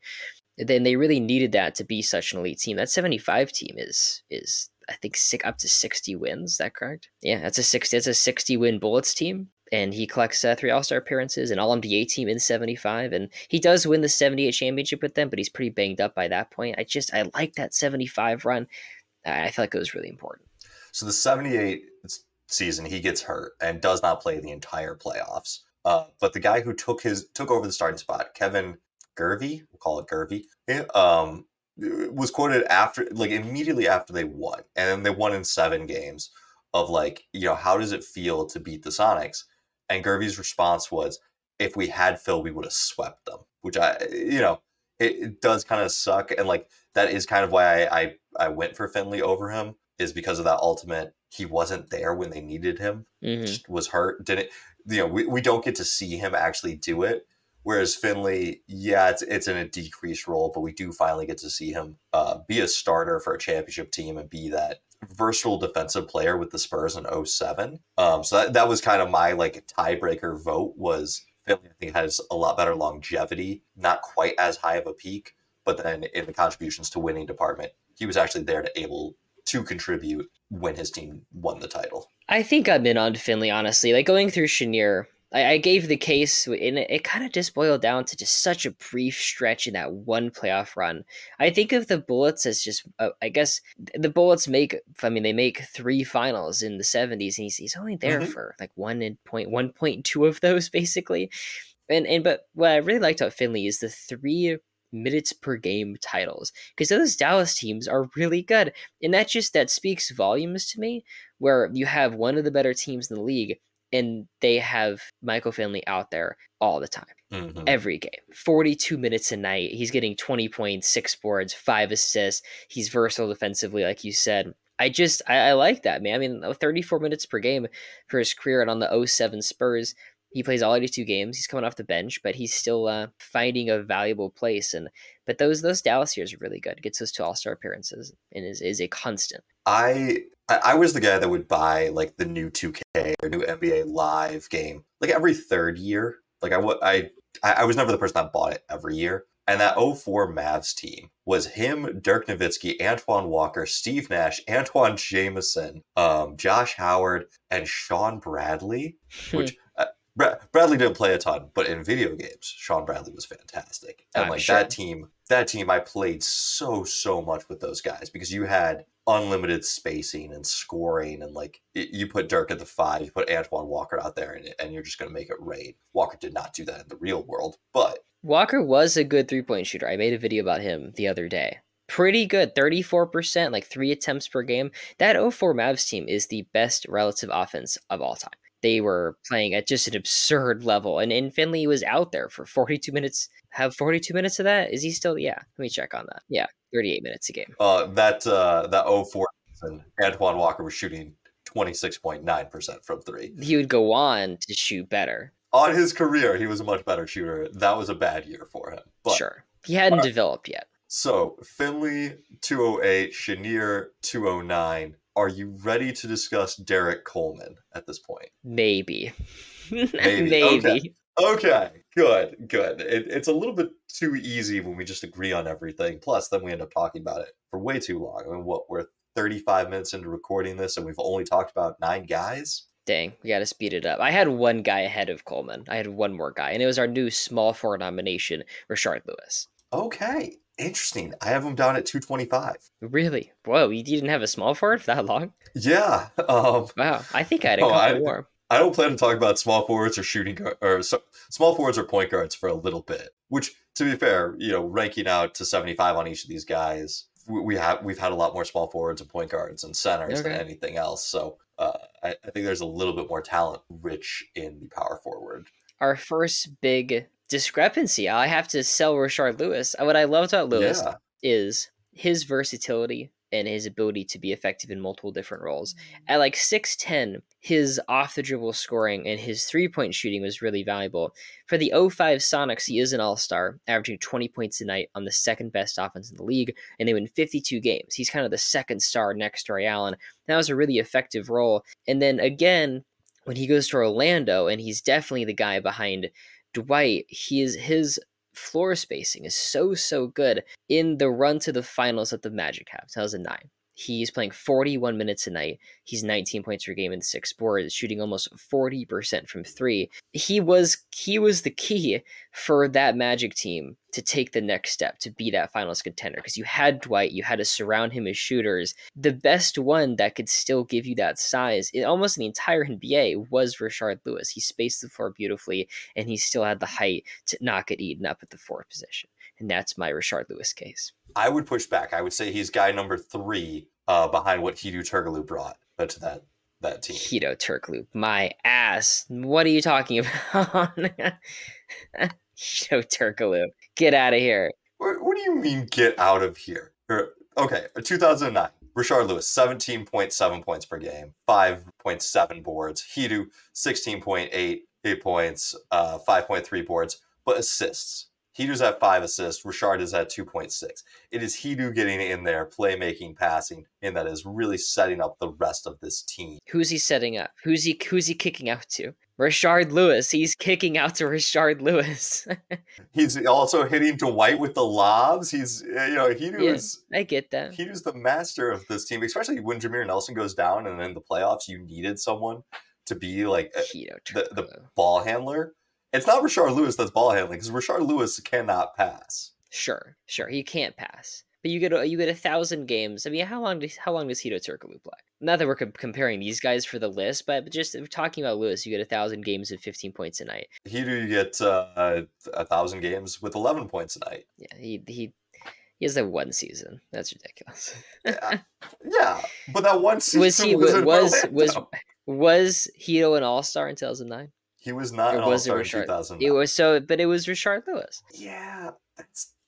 Then they really needed that to be such an elite team. That 75 team is is I think six, up to 60 wins. Is that correct? Yeah, that's a 60. That's a 60 win Bullets team, and he collects uh, three All Star appearances, an All NBA team in 75, and he does win the 78 championship with them, but he's pretty banged up by that point. I just I like that 75 run. I feel like it was really important. So the 78 season, he gets hurt and does not play the entire playoffs. Uh, but the guy who took his took over the starting spot, Kevin Gervy, we'll call it Gervy, um, was quoted after like immediately after they won and then they won in seven games of like you know how does it feel to beat the sonics and gervy's response was if we had phil we would have swept them which i you know it, it does kind of suck and like that is kind of why I, I i went for finley over him is because of that ultimate he wasn't there when they needed him mm-hmm. was hurt didn't you know we, we don't get to see him actually do it Whereas Finley, yeah, it's it's in a decreased role, but we do finally get to see him uh, be a starter for a championship team and be that versatile defensive player with the Spurs in 07. Um, so that, that was kind of my like tiebreaker vote was Finley, I think has a lot better longevity, not quite as high of a peak, but then in the contributions to winning department, he was actually there to able to contribute when his team won the title. I think I'm in on Finley, honestly. Like going through Chenier, I, I gave the case, and it, it kind of just boiled down to just such a brief stretch in that one playoff run. I think of the Bullets as just, uh, I guess the Bullets make, I mean, they make three finals in the 70s, and he's, he's only there mm-hmm. for like one and point one point two of those, basically. And, and but what I really liked about Finley is the three minutes per game titles because those Dallas teams are really good, and that just that speaks volumes to me. Where you have one of the better teams in the league and they have Michael Finley out there all the time. Mm-hmm. Every game, 42 minutes a night. He's getting 20 points, six boards, five assists. He's versatile defensively, like you said. I just, I, I like that, man. I mean, 34 minutes per game for his career and on the 07 Spurs. He plays all 82 games. He's coming off the bench, but he's still uh, finding a valuable place. And but those those Dallas years are really good. Gets those two All Star appearances and is is a constant. I I was the guy that would buy like the new 2K or new NBA Live game like every third year. Like I would I I was never the person that bought it every year. And that 04 Mavs team was him, Dirk Nowitzki, Antoine Walker, Steve Nash, Antoine Jamison, um, Josh Howard, and Shawn Bradley, which uh, Bra- Bradley didn't play a ton, but in video games, Shawn Bradley was fantastic. And I'm like sure. that team, that team, I played so so much with those guys because you had unlimited spacing and scoring, and like y- you put Dirk at the five, you put Antoine Walker out there, and, and you're just going to make it rain. Walker did not do that in the real world, but Walker was a good three point shooter. I made a video about him the other day. Pretty good, 34%, like three attempts per game. That 04 Mavs team is the best relative offense of all time. They were playing at just an absurd level, and, and Finley was out there for 42 minutes. Have 42 minutes of that? Is he still? Yeah, let me check on that. Yeah, 38 minutes a game. uh, that uh, that 04 season, Antoine Walker was shooting twenty six point nine percent from three. He would go on to shoot better. On his career, he was a much better shooter. That was a bad year for him. But sure. He hadn't developed yet. So Finley 208, Chenier 209. Are you ready to discuss Derrick Coleman at this point? Maybe. Maybe, Maybe. Okay, good, good. It, it's a little bit too easy when we just agree on everything. Plus, then we end up talking about it for way too long. I mean, what we're 35 minutes into recording this, and we've only talked about nine guys. Dang, we got to speed it up. I had one guy ahead of Coleman. I had one more guy, and it was our new small four nomination, Rashard Lewis. Okay, interesting. I have him down at 225. Really? Whoa, you didn't have a small forward for that long? Yeah. Um, Wow, I think I had a Oh, couple I- more. I don't plan to talk about small forwards or shooting guard, or so, small forwards or point guards for a little bit. Which, to be fair, you know, ranking out to seventy five on each of these guys, we, we have we've had a lot more small forwards and point guards and centers than anything else. So uh, I, I think there's a little bit more talent rich in the power forward. Our first big discrepancy. I have to sell Richard Lewis. What I loved about Lewis Yeah, is his versatility and his ability to be effective in multiple different roles. Mm-hmm. At like 6'10, his off the dribble scoring and his three point shooting was really valuable. For the 05 Sonics, he is an all star, averaging 20 points a night on the second best offense in the league, and they win 52 games. He's kind of the second star next to Ray Allen. That was a really effective role. And then again, when he goes to Orlando, and he's definitely the guy behind Dwight, he is his floor spacing is so so good in the run to the finals that the Magic have 2009. He's playing 41 minutes a night. He's 19 points per game and six boards, shooting almost 40% from three. He was he was the key for that Magic team to take the next step to be that finals contender because you had Dwight, you had to surround him as shooters. The best one that could still give you that size, in almost the entire NBA, was Rashard Lewis. He spaced the floor beautifully, and he still had the height to not get eaten up at the fourth position. And that's my Rashard Lewis case. I would push back. I would say he's guy number three uh, behind what Hedo Turkoglu brought uh, to that that team. Keto Turkloop, my ass. What are you talking about? Keto Turkaloop, get out of here. What, what do you mean get out of here? Okay, 2009. Rashard Lewis, 17.7 points per game, 5.7 boards. Hedo, 16.8, 8 points, uh, 5.3 boards, but assists. Hedo's at 5 assists, Rashard is at 2.6. It is Hedo getting in there, playmaking, passing, and that is really setting up the rest of this team. Who's he setting up? Who's he who's he kicking out to? Rashard Lewis. He's kicking out to Rashard Lewis. He's also hitting Dwight with the lobs. He's, uh, you know, Hedo Yeah. is I get that. he was the master of this team, especially when Jameer Nelson goes down and in the playoffs, you needed someone to be like a Keto the- the- ball handler. It's not Rashard Lewis that's ball handling because Rashard Lewis cannot pass. Sure, sure. He can't pass. But you get a, you get a thousand games. I mean, how long does how long does Hedo Turkoglu play? Not that we're comparing these guys for the list, but just talking about Lewis, you get a thousand games of fifteen points a night. He do get uh, a thousand games with eleven points a night. Yeah, he he he has that one season. That's ridiculous. Yeah, yeah, but that one season was he was was was was Hedo an All Star in two thousand nine? He was not or an was it all-star in two thousand. It was so, but it was Rashard Lewis. Yeah,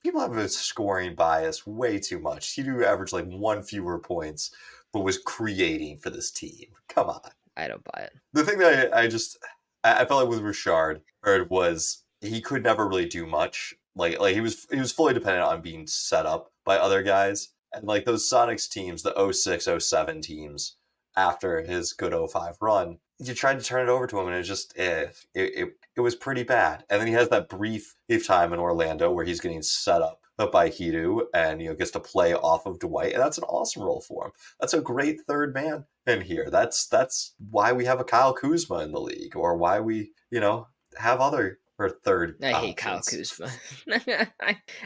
people have a scoring bias way too much. He do average like one fewer points, but was creating for this team. Come on. I don't buy it. the thing that I, I just I, felt like with Richard or was he could never really do much. Like like he was he was fully dependent on being set up by other guys. And like those Sonics teams, the 06, 07 teams, after his good 05 run, you tried to turn it over to him and it just eh, it, it it was pretty bad. And then he has that brief brief time in Orlando where he's getting set up by Hedo and you know gets to play off of Dwight, and that's an awesome role for him. That's a great third man in here. That's that's why we have a Kyle Kuzma in the league, or why we you know have other or third. I hate Kyle Kuzma.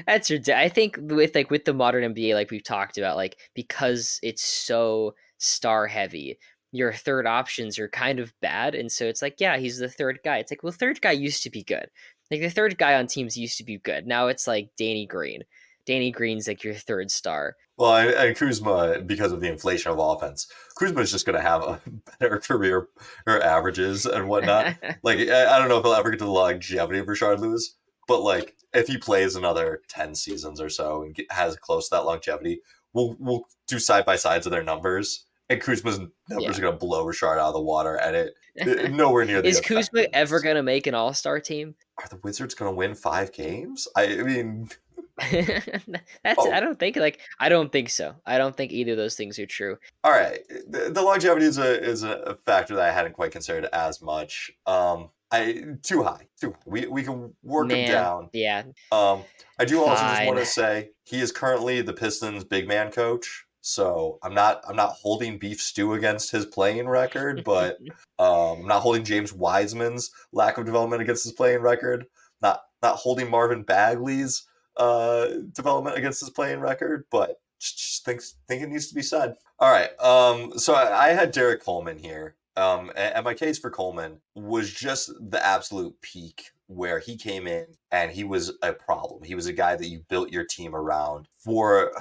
that's ridiculous. I think with like with the modern NBA, like we've talked about, like because it's so star heavy, your third options are kind of bad, and so it's like, yeah, he's the third guy. It's like, well, third guy used to be good. Like the third guy on teams used to be good. Now it's like Danny Green. Danny Green's like your third star. Well, and, and Kuzma, because of the inflation of offense, Kuzma is just going to have a better career or averages and whatnot. like, I, I, don't know if he'll ever get to the longevity of Richard Lewis, but like, if he plays another 10 seasons or so and get, has close to that longevity, we'll, we'll do side by sides of their numbers. And Kuzma's numbers yeah. are going to blow Rashard out of the water, and it, it nowhere near. the is Kuzma ever going to make an All Star team? Are the Wizards going to win five games? I, I mean, That's oh. I don't think like I don't think so. I don't think either of those things are true. All right, the, the longevity is a is a factor that I hadn't quite considered as much. Um, I too high, too high. We we can work man, him down. Yeah. Um, I do Fine. also just want to say he is currently the Pistons' big man coach. So I'm not I'm not holding beef stew against his playing record, but um, I'm not holding James Wiseman's lack of development against his playing record. Not not holding Marvin Bagley's uh, development against his playing record, but just, think, think it needs to be said. All right. Um, so I, I had Derrick Coleman here. Um, and, and my case for Coleman was just the absolute peak where he came in and he was a problem. He was a guy that you built your team around for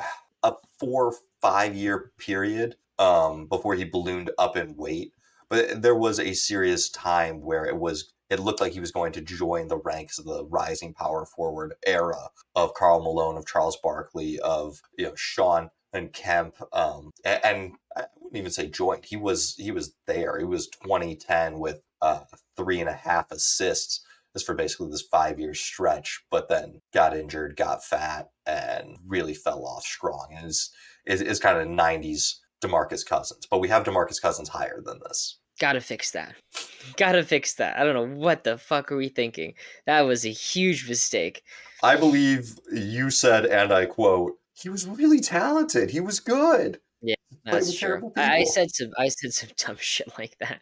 a four, five year period um, before he ballooned up in weight. But there was a serious time where it was it looked like he was going to join the ranks of the rising power forward era of Karl Malone, of Charles Barkley, of you know Shawn and Kemp, um, and, and, I wouldn't even say joined. He was he was there. He was 2010 with uh, three and a half assists. This for basically this five year stretch, but then got injured, got fat, and really fell off strong. And is is, is kind of 90s Demarcus Cousins, but we have Demarcus Cousins higher than this. Gotta fix that. Gotta fix that. I don't know what the fuck are we thinking. That was a huge mistake. I believe you said, and I quote, "He was really talented. He was good." Yeah, that's true. I said some. I said some dumb shit like that.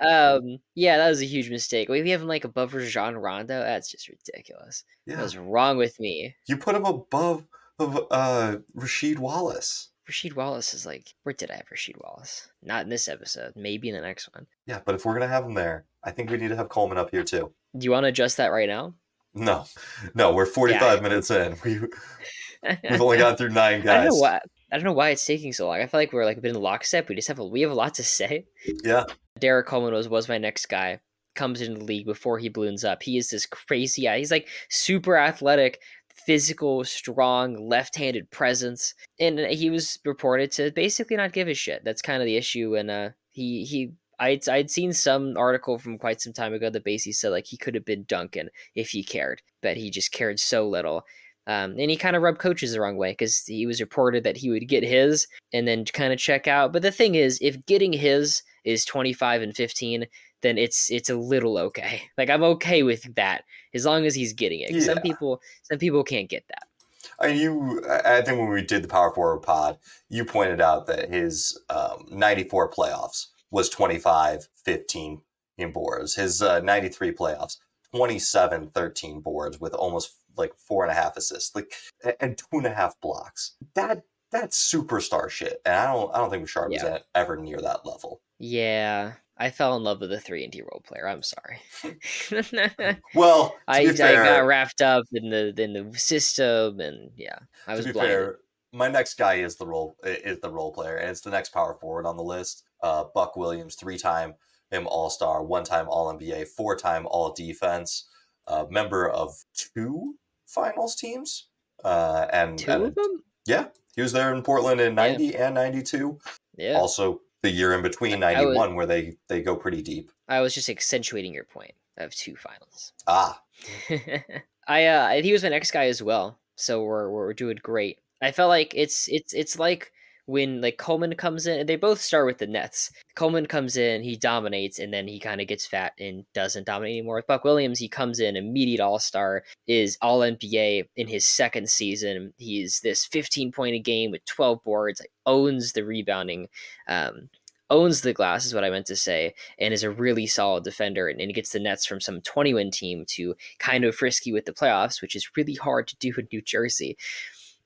Um, yeah, that was a huge mistake. We have him like above Rajon Rondo. That's just ridiculous. Yeah. What's wrong with me? You put him above of uh, Rasheed Wallace. Rasheed Wallace is like, where did I have Rasheed Wallace? Not in this episode. Maybe in the next one. Yeah, but if we're gonna have him there, I think we need to have Coleman up here too. Do you want to adjust that right now? No, no, we're forty-five yeah. minutes in. We we've only gone through nine guys. I don't know why. I don't know why it's taking so long. I feel like we're like a bit in lockstep. We just have a we have a lot to say. Yeah. Derrick Coleman was was my next guy. Comes into the league before he balloons up. He is this crazy guy. He's like super athletic, physical, strong, left-handed presence, and he was reported to basically not give a shit. That's kind of the issue. And uh, he he, I'd I'd seen some article from quite some time ago that basically said like he could have been Duncan if he cared, but he just cared so little. Um, and he kind of rubbed coaches the wrong way because he was reported that he would get his and then kind of check out. But the thing is, if getting his is 25 and 15, then it's it's a little okay. Like I'm okay with that as long as he's getting it. Yeah. Some people some people can't get that. I mean, you, I think when we did the Power Forward pod, you pointed out that his um, 94 playoffs was 25 15 in boards. His uh, 93 playoffs, 27 13 boards with almost like four and a half assists, like and two and a half blocks. That that's superstar shit, and I don't I don't think Sharp yeah. was ever near that level. Yeah, I fell in love with a three and D role player. I'm sorry. well, I, I got wrapped up in the in the system, and yeah, I was to be blinded. fair. My next guy is the role is the role player, and it's the next power forward on the list. Uh, Buck Williams, three time him All Star, one time All NBA, four time All Defense, uh, member of two Finals teams, uh, and two and, of them. Yeah, he was there in Portland in ninety yeah. and ninety two. Yeah. Also the year in between 91 was, where they they go pretty deep. I was just accentuating your point of two finals. Ah. I uh he was my next guy as well so we're we're doing great. I felt like it's it's it's like when like Coleman comes in, they both start with the Nets. Coleman comes in, he dominates, and then he kind of gets fat and doesn't dominate anymore. With Buck Williams, he comes in, immediate All Star, is All NBA in his second season. He's this 15 point a game with 12 boards, like, owns the rebounding. Um, owns the glass is what I meant to say, and is a really solid defender, and, and gets the Nets from some 20 win team to kind of frisky with the playoffs, which is really hard to do in New Jersey.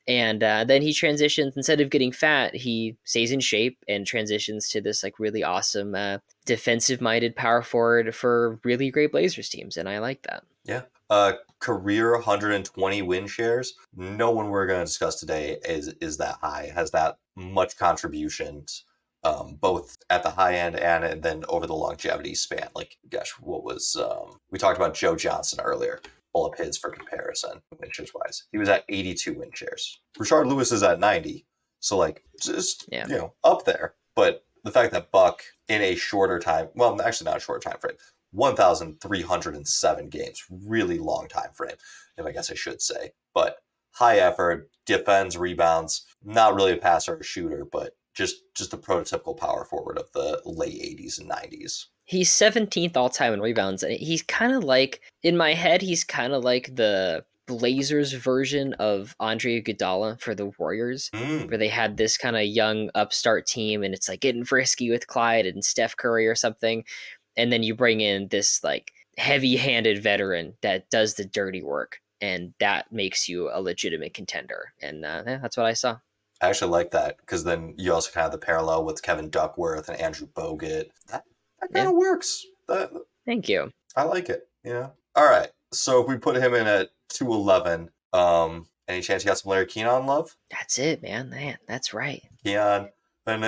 And uh, then he transitions instead of getting fat, he stays in shape and transitions to this like really awesome uh, defensive minded power forward for really great Blazers teams, and I like that. Yeah. Uh, career 120 win shares. No one we're going to discuss today is is that high. Has that much contributions, um, both at the high end and then over the longevity span. Like, gosh, what was um, we talked about Joe Johnson earlier? Pull up his for comparison, win shares wise. He was at 82 win shares. Rashard Lewis is at 90. So like just yeah. you know, up there. But the fact that Buck in a shorter time, well, actually not a short time frame, 1,307 games, really long time frame, if I guess I should say. But high effort, defends, rebounds, not really a passer or shooter, but just just the prototypical power forward of the late 80s and 90s. He's 17th all time in rebounds. And he's kind of like, in my head, he's kind of like the Blazers version of Andre Iguodala for the Warriors, mm. where they had this kind of young upstart team and it's like getting frisky with Clyde and Steph Curry or something. And then you bring in this like heavy handed veteran that does the dirty work. And that makes you a legitimate contender. And uh, yeah, that's what I saw. I actually like that because then you also kind of have the parallel with Kevin Duckworth and Andrew Bogut. That that kind of yeah. works. That, Thank you. I like it. Yeah. All right. So if we put him in at two eleven, um, any chance you got some Larry Kenon love? That's it, man. Man, that's right. Kenon, then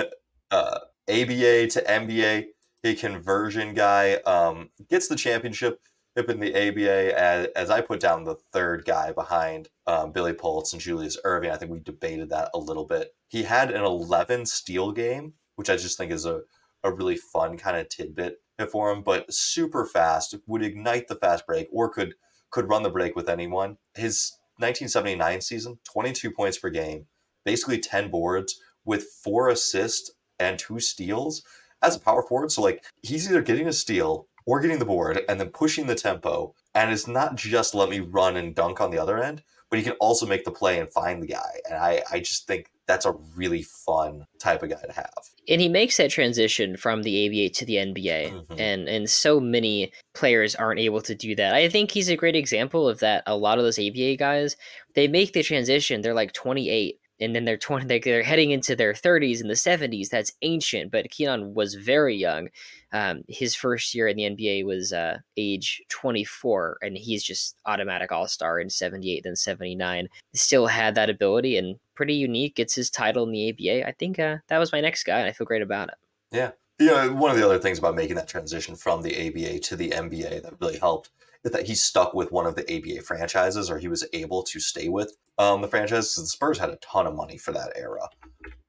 uh, ABA to NBA, a conversion guy, um, gets the championship up in the ABA as, as I put down the third guy behind um, Billy Paultz and Julius Erving. I think we debated that a little bit. He had an 11 steal game, which I just think is a a really fun kind of tidbit for him, but super fast, would ignite the fast break or could could run the break with anyone. His 1979 season, 22 points per game, basically 10 boards with four assists and two steals as a power forward. So like he's either getting a steal or getting the board and then pushing the tempo. And it's not just let me run and dunk on the other end, but he can also make the play and find the guy. And I, I just think that's a really fun type of guy to have. And he makes that transition from the ABA to the NBA, mm-hmm. and and so many players aren't able to do that. I think he's a great example of that. A lot of those ABA guys, they make the transition. They're like 28 and then they're 20 they're heading into their 30s and the 70s that's ancient but kenon was very young. Um, his first year in the nba was uh, age 24 and he's just automatic all-star in 78 then 79 still had that ability and pretty unique gets his title in the aba i think uh, that was my next guy and i feel great about it. Yeah. You know one of the other things about making that transition from the aba to the nba that really helped that he stuck with one of the ABA franchises, or he was able to stay with um, the franchise. the Spurs had a ton of money for that era,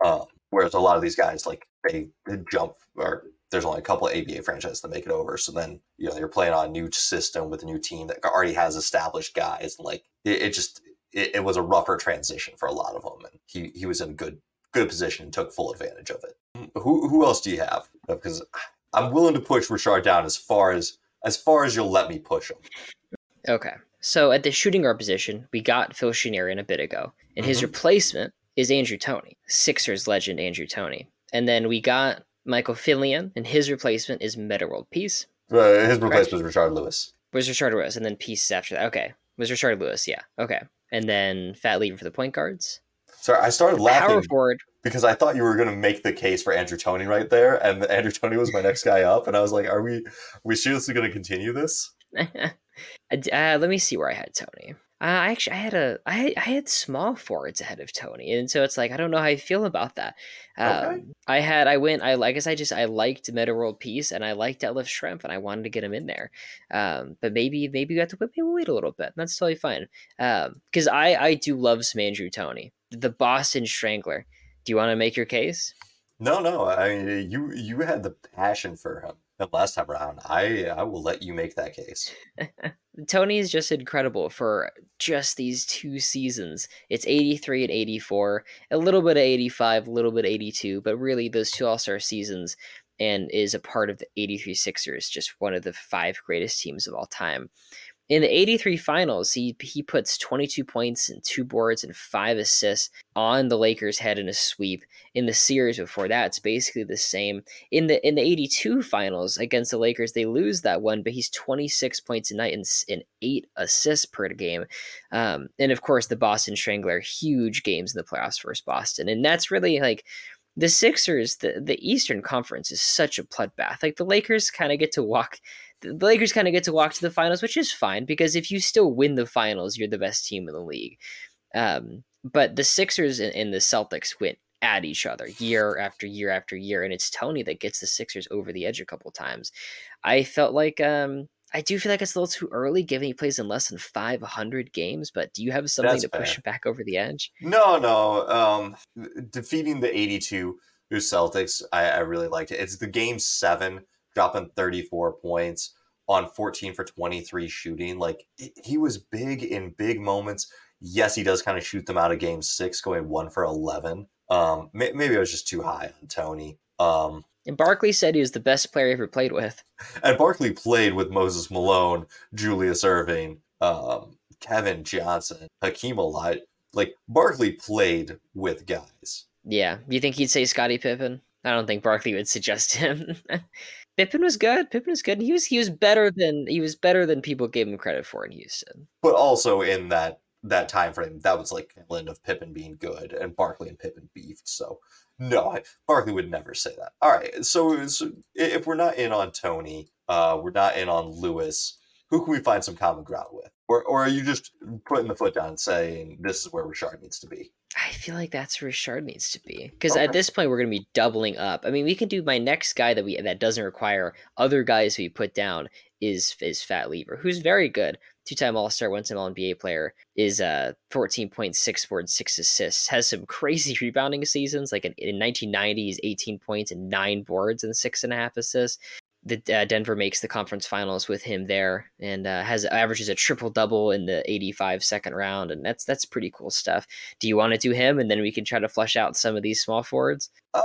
um, whereas a lot of these guys like they, jump or there's only a couple of ABA franchises that make it over. So then you know you're playing on a new system with a new team that already has established guys. Like it, it just it, it, was a rougher transition for a lot of them, and he he was in a good good position and took full advantage of it. Who who else do you have? Because I'm willing to push Richard down as far as as far as you'll let me push him. Okay. So at the shooting guard position, we got Phil Chenierian a bit ago, and mm-hmm. his replacement is Andrew Toney, Sixers legend Andrew Toney. And then we got Michael Finley, and his replacement is Metta World Peace. Uh, his replacement was Richard Lewis. Was Rashard Lewis, and then Peace after that. Okay. Was Rashard Lewis, yeah. Okay. And then Fat Lever for the point guards. Sorry, I started laughing. Power forward because I thought you were going to make the case for Andrew Toney right there, and Andrew Toney was my next guy up, and I was like, "Are we, are we seriously going to continue this?" uh, let me see where I had Toney. Uh, I actually I had a I I had small forwards ahead of Toney, and so it's like I don't know how I feel about that. Um, okay. I had I went I, I guess I just I liked Metta World Peace and I liked Detlef Schrempf and I wanted to get him in there, um, but maybe maybe we have to maybe wait a little bit. That's totally fine. Because um, I I do love some Andrew Toney, the Boston Strangler. Do you want to make your case? No, no. I mean, you you had the passion for him. than last time around. I I will let you make that case. Toney is just incredible for just these two seasons. It's 83 and 84, a little bit of 85, a little bit of 82, but really those two All Star seasons and is a part of the 83 Sixers, just one of the five greatest teams of all time. In the 83 finals, he he puts 22 points and two boards and five assists on the Lakers head in a sweep. In the series before that, it's basically the same. In the in the 82 finals against the Lakers, they lose that one, but he's 26 points a night and, and eight assists per game. Um, and of course, the Boston Strangler, huge games in the playoffs versus Boston. And that's really like the Sixers, the, the Eastern Conference is such a bloodbath. Like the Lakers kind of get to walk the Lakers kind of get to walk to the finals, which is fine because if you still win the finals, you're the best team in the league. Um, but the Sixers and, and the Celtics went at each other year after year after year, and it's Toney that gets the Sixers over the edge a couple times. I felt like um, I do feel like it's a little too early, given he plays in less than 500 games. But do you have something That's to push him back over the edge? No, no. Um, defeating the 82 Celtics, I, I really liked it. It's the game seven dropping 34 points on 14 for 23 shooting. Like he was big in big moments. Yes, he does kind of shoot them out of game six, going one for 11. Um, maybe I was just too high on Toney. Um, and Barkley said he was the best player he ever played with. And Barkley played with Moses Malone, Julius Erving, um, Kevin Johnson, Hakeem Olajuwon. Like Barkley played with guys. Yeah, you think he'd say Scottie Pippen? I don't think Barkley would suggest him. Pippen was good. Pippen was good. He was he was better than he was better than people gave him credit for in Houston. But also in that that time frame, that was like Land of Pippen being good and Barkley and Pippen beefed. So no, I, Barkley would never say that. All right, so, so if we're not in on Toney, uh, we're not in on Lewis. Who can we find some common ground with? Or, or are you just putting the foot down and saying this is where Richard needs to be? I feel like that's where Richard needs to be because okay. at this point we're going to be doubling up. I mean, we can do my next guy that we that doesn't require other guys we put down is is Fat Lever, who's very good, two time All Star, one time All NBA player, is uh fourteen point six boards, six assists, has some crazy rebounding seasons. Like in, in 1990, he's eighteen points and nine boards and six and a half assists the uh, Denver makes the conference finals with him there, and uh, has averages a triple double in the 85 second round, and that's that's pretty cool stuff. Do you want to do him, and then we can try to flush out some of these small forwards? Um,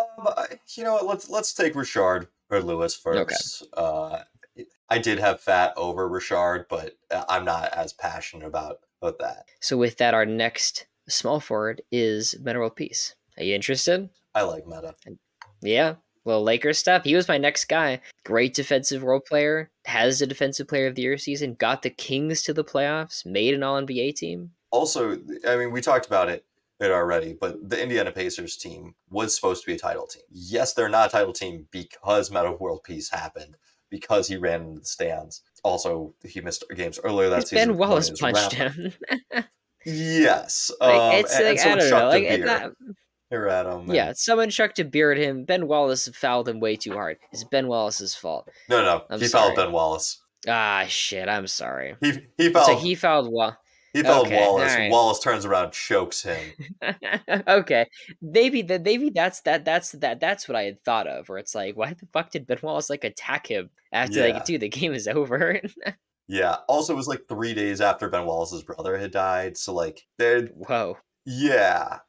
you know? Let's let's take Richard or Lewis first. Okay. Uh, I did have Fat over Richard, but uh, I'm not as passionate about about that. So with that, our next small forward is Metta World Peace. Are you interested? I like Metta. Yeah, little Lakers stuff. He was my next guy. Great defensive role player. Has a defensive player of the year season. Got the Kings to the playoffs. Made an All NBA team. Also, I mean, we talked about it it already, but the Indiana Pacers team was supposed to be a title team. Yes, they're not a title team because Metta World Peace happened because he ran into the stands. Also, he missed games earlier that season. Ben Wallace punched him. yes, like, um, it's and, like and I don't know, like that, here at him. And... Yeah, someone chucked a beer at him. Ben Wallace fouled him way too hard. It's Ben Wallace's fault. No, no, I'm he sorry. fouled Ben Wallace. Ah, shit. I'm sorry. He he fouled. So he fouled. Wa- he fouled okay, Wallace. Right. Wallace turns around, chokes him. okay, maybe that. Maybe that's that. That's that. That's what I had thought of. Where it's like, why the fuck did Ben Wallace like attack him after yeah. like, dude, the game is over. yeah. Also, it was like three days after Ben Wallace's brother had died. So like, they whoa. Yeah,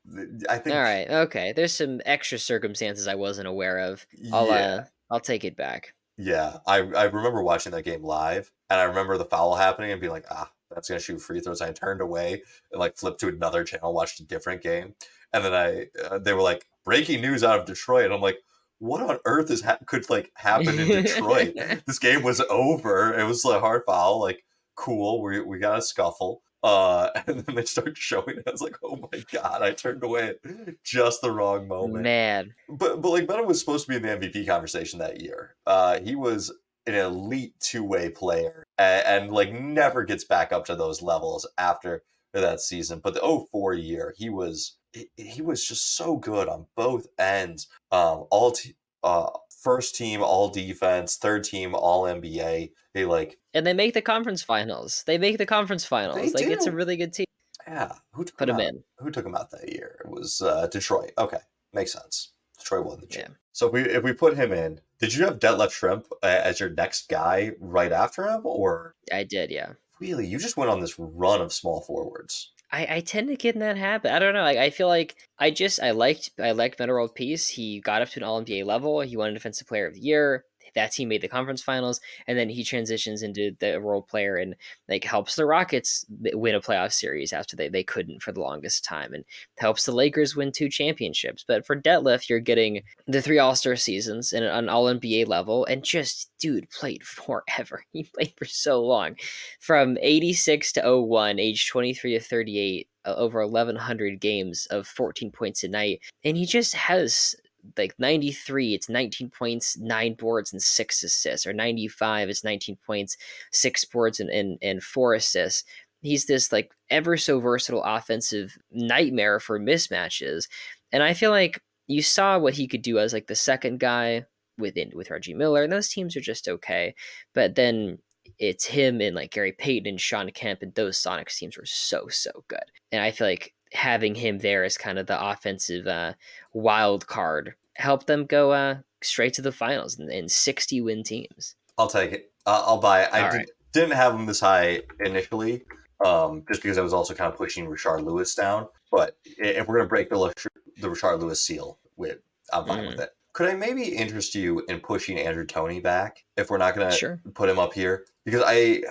I think. All right. Okay. There's some extra circumstances I wasn't aware of. I'll yeah. uh, I'll take it back. Yeah, I I remember watching that game live, and I remember the foul happening and being like, ah, that's gonna shoot free throws. I turned away and like flipped to another channel, watched a different game, and then I uh, they were like breaking news out of Detroit, and I'm like, what on earth is ha- could like happen in Detroit? this game was over. It was a hard foul. Like, cool. We we got a scuffle. Uh, and then they start showing it. I was like, oh my god, I turned away at just the wrong moment. Man. But but like Metta was supposed to be in the MVP conversation that year. Uh, he was an elite two way player and, and, like never gets back up to those levels after that season. But the 04 year, he was he, he was just so good on both ends. Um, all t- uh, first team all defense, third team all NBA. They like and they make the conference finals. They make the conference finals. They like do. it's a really good team. Yeah, who took put him, in? Who took him out that year? It was uh, Detroit. Okay, makes sense. Detroit won the chip. Yeah. So if we if we put him in, did you have Detlef Schrempf uh, as your next guy right after him, or I did, yeah. really you just went on this run of small forwards? I, I tend to get in that habit. I don't know. Like I feel like I just I liked I liked Metta World Peace. He got up to an All NBA level. He won a Defensive Player of the Year that team made the conference finals, and then he transitions into the role player and like helps the Rockets win a playoff series after they, they couldn't for the longest time, and helps the Lakers win two championships. But for Detlef, you're getting the three All Star seasons and an All NBA level, and just dude played forever. He played for so long, from '86 to 01, age 23 to 38 uh, over 1100 games of 14 points a night and he just has like 93 it's 19 points 9 boards and 6 assists or 95 it's 19 points 6 boards and, and, and 4 assists. He's this like ever so versatile offensive nightmare for mismatches and i feel like you saw what he could do as like the second guy within with Reggie Miller and those teams are just okay but then it's him and like Gary Payton and Shawn Kemp and those Sonics teams were so so good and I feel like having him there as kind of the offensive uh, wild card helped them go uh, straight to the finals and, and 60 win teams. I'll take it. Uh, I'll buy it. I did, right. didn't have him this high initially, um, just because I was also kind of pushing Richard Lewis down. But if we're gonna break the the Richard Lewis seal, with I'm fine Mm. with it. Could I maybe interest you in pushing Andrew Toney back if we're not gonna Sure. put him up here? Because I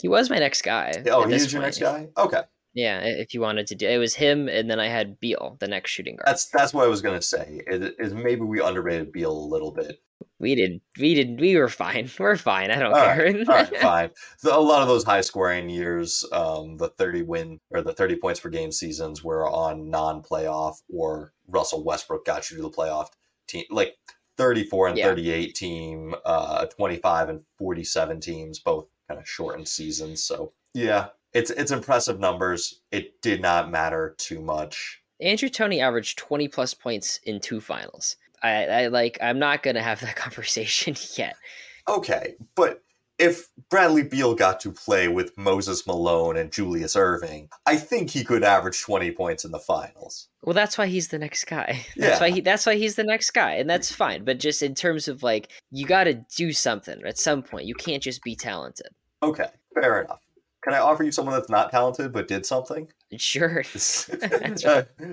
He was my next guy. oh at he this your next guy. Okay, Yeah, if you wanted to do it was him and then I had Beal, the next shooting guard. that's that's what I was gonna say. Is, is maybe we underrated Beal a little bit. we did we did we were fine. We're fine. I don't All care. All right, fine. So a lot of those high scoring years, um, the 30 win or the 30 points per game seasons were on non playoff or Russell Westbrook got you to the playoff team, like 34 and Yeah. 38 team, uh, 25 and 47 teams, both kind of shortened seasons. So yeah, it's it's impressive numbers. It did not matter too much. Andrew Toney averaged 20 plus points in two finals. I, I like I'm not gonna have that conversation yet. Okay, but if Bradley Beal got to play with Moses Malone and Julius Erving, I think he could average 20 points in the finals. Well, that's why he's the next guy. That's Yeah. why he. That's why he's the next guy, and that's fine. But just in terms of like, you got to do something at some point. You can't just be talented. Okay, fair enough. Can I offer you someone that's not talented but did something? Sure.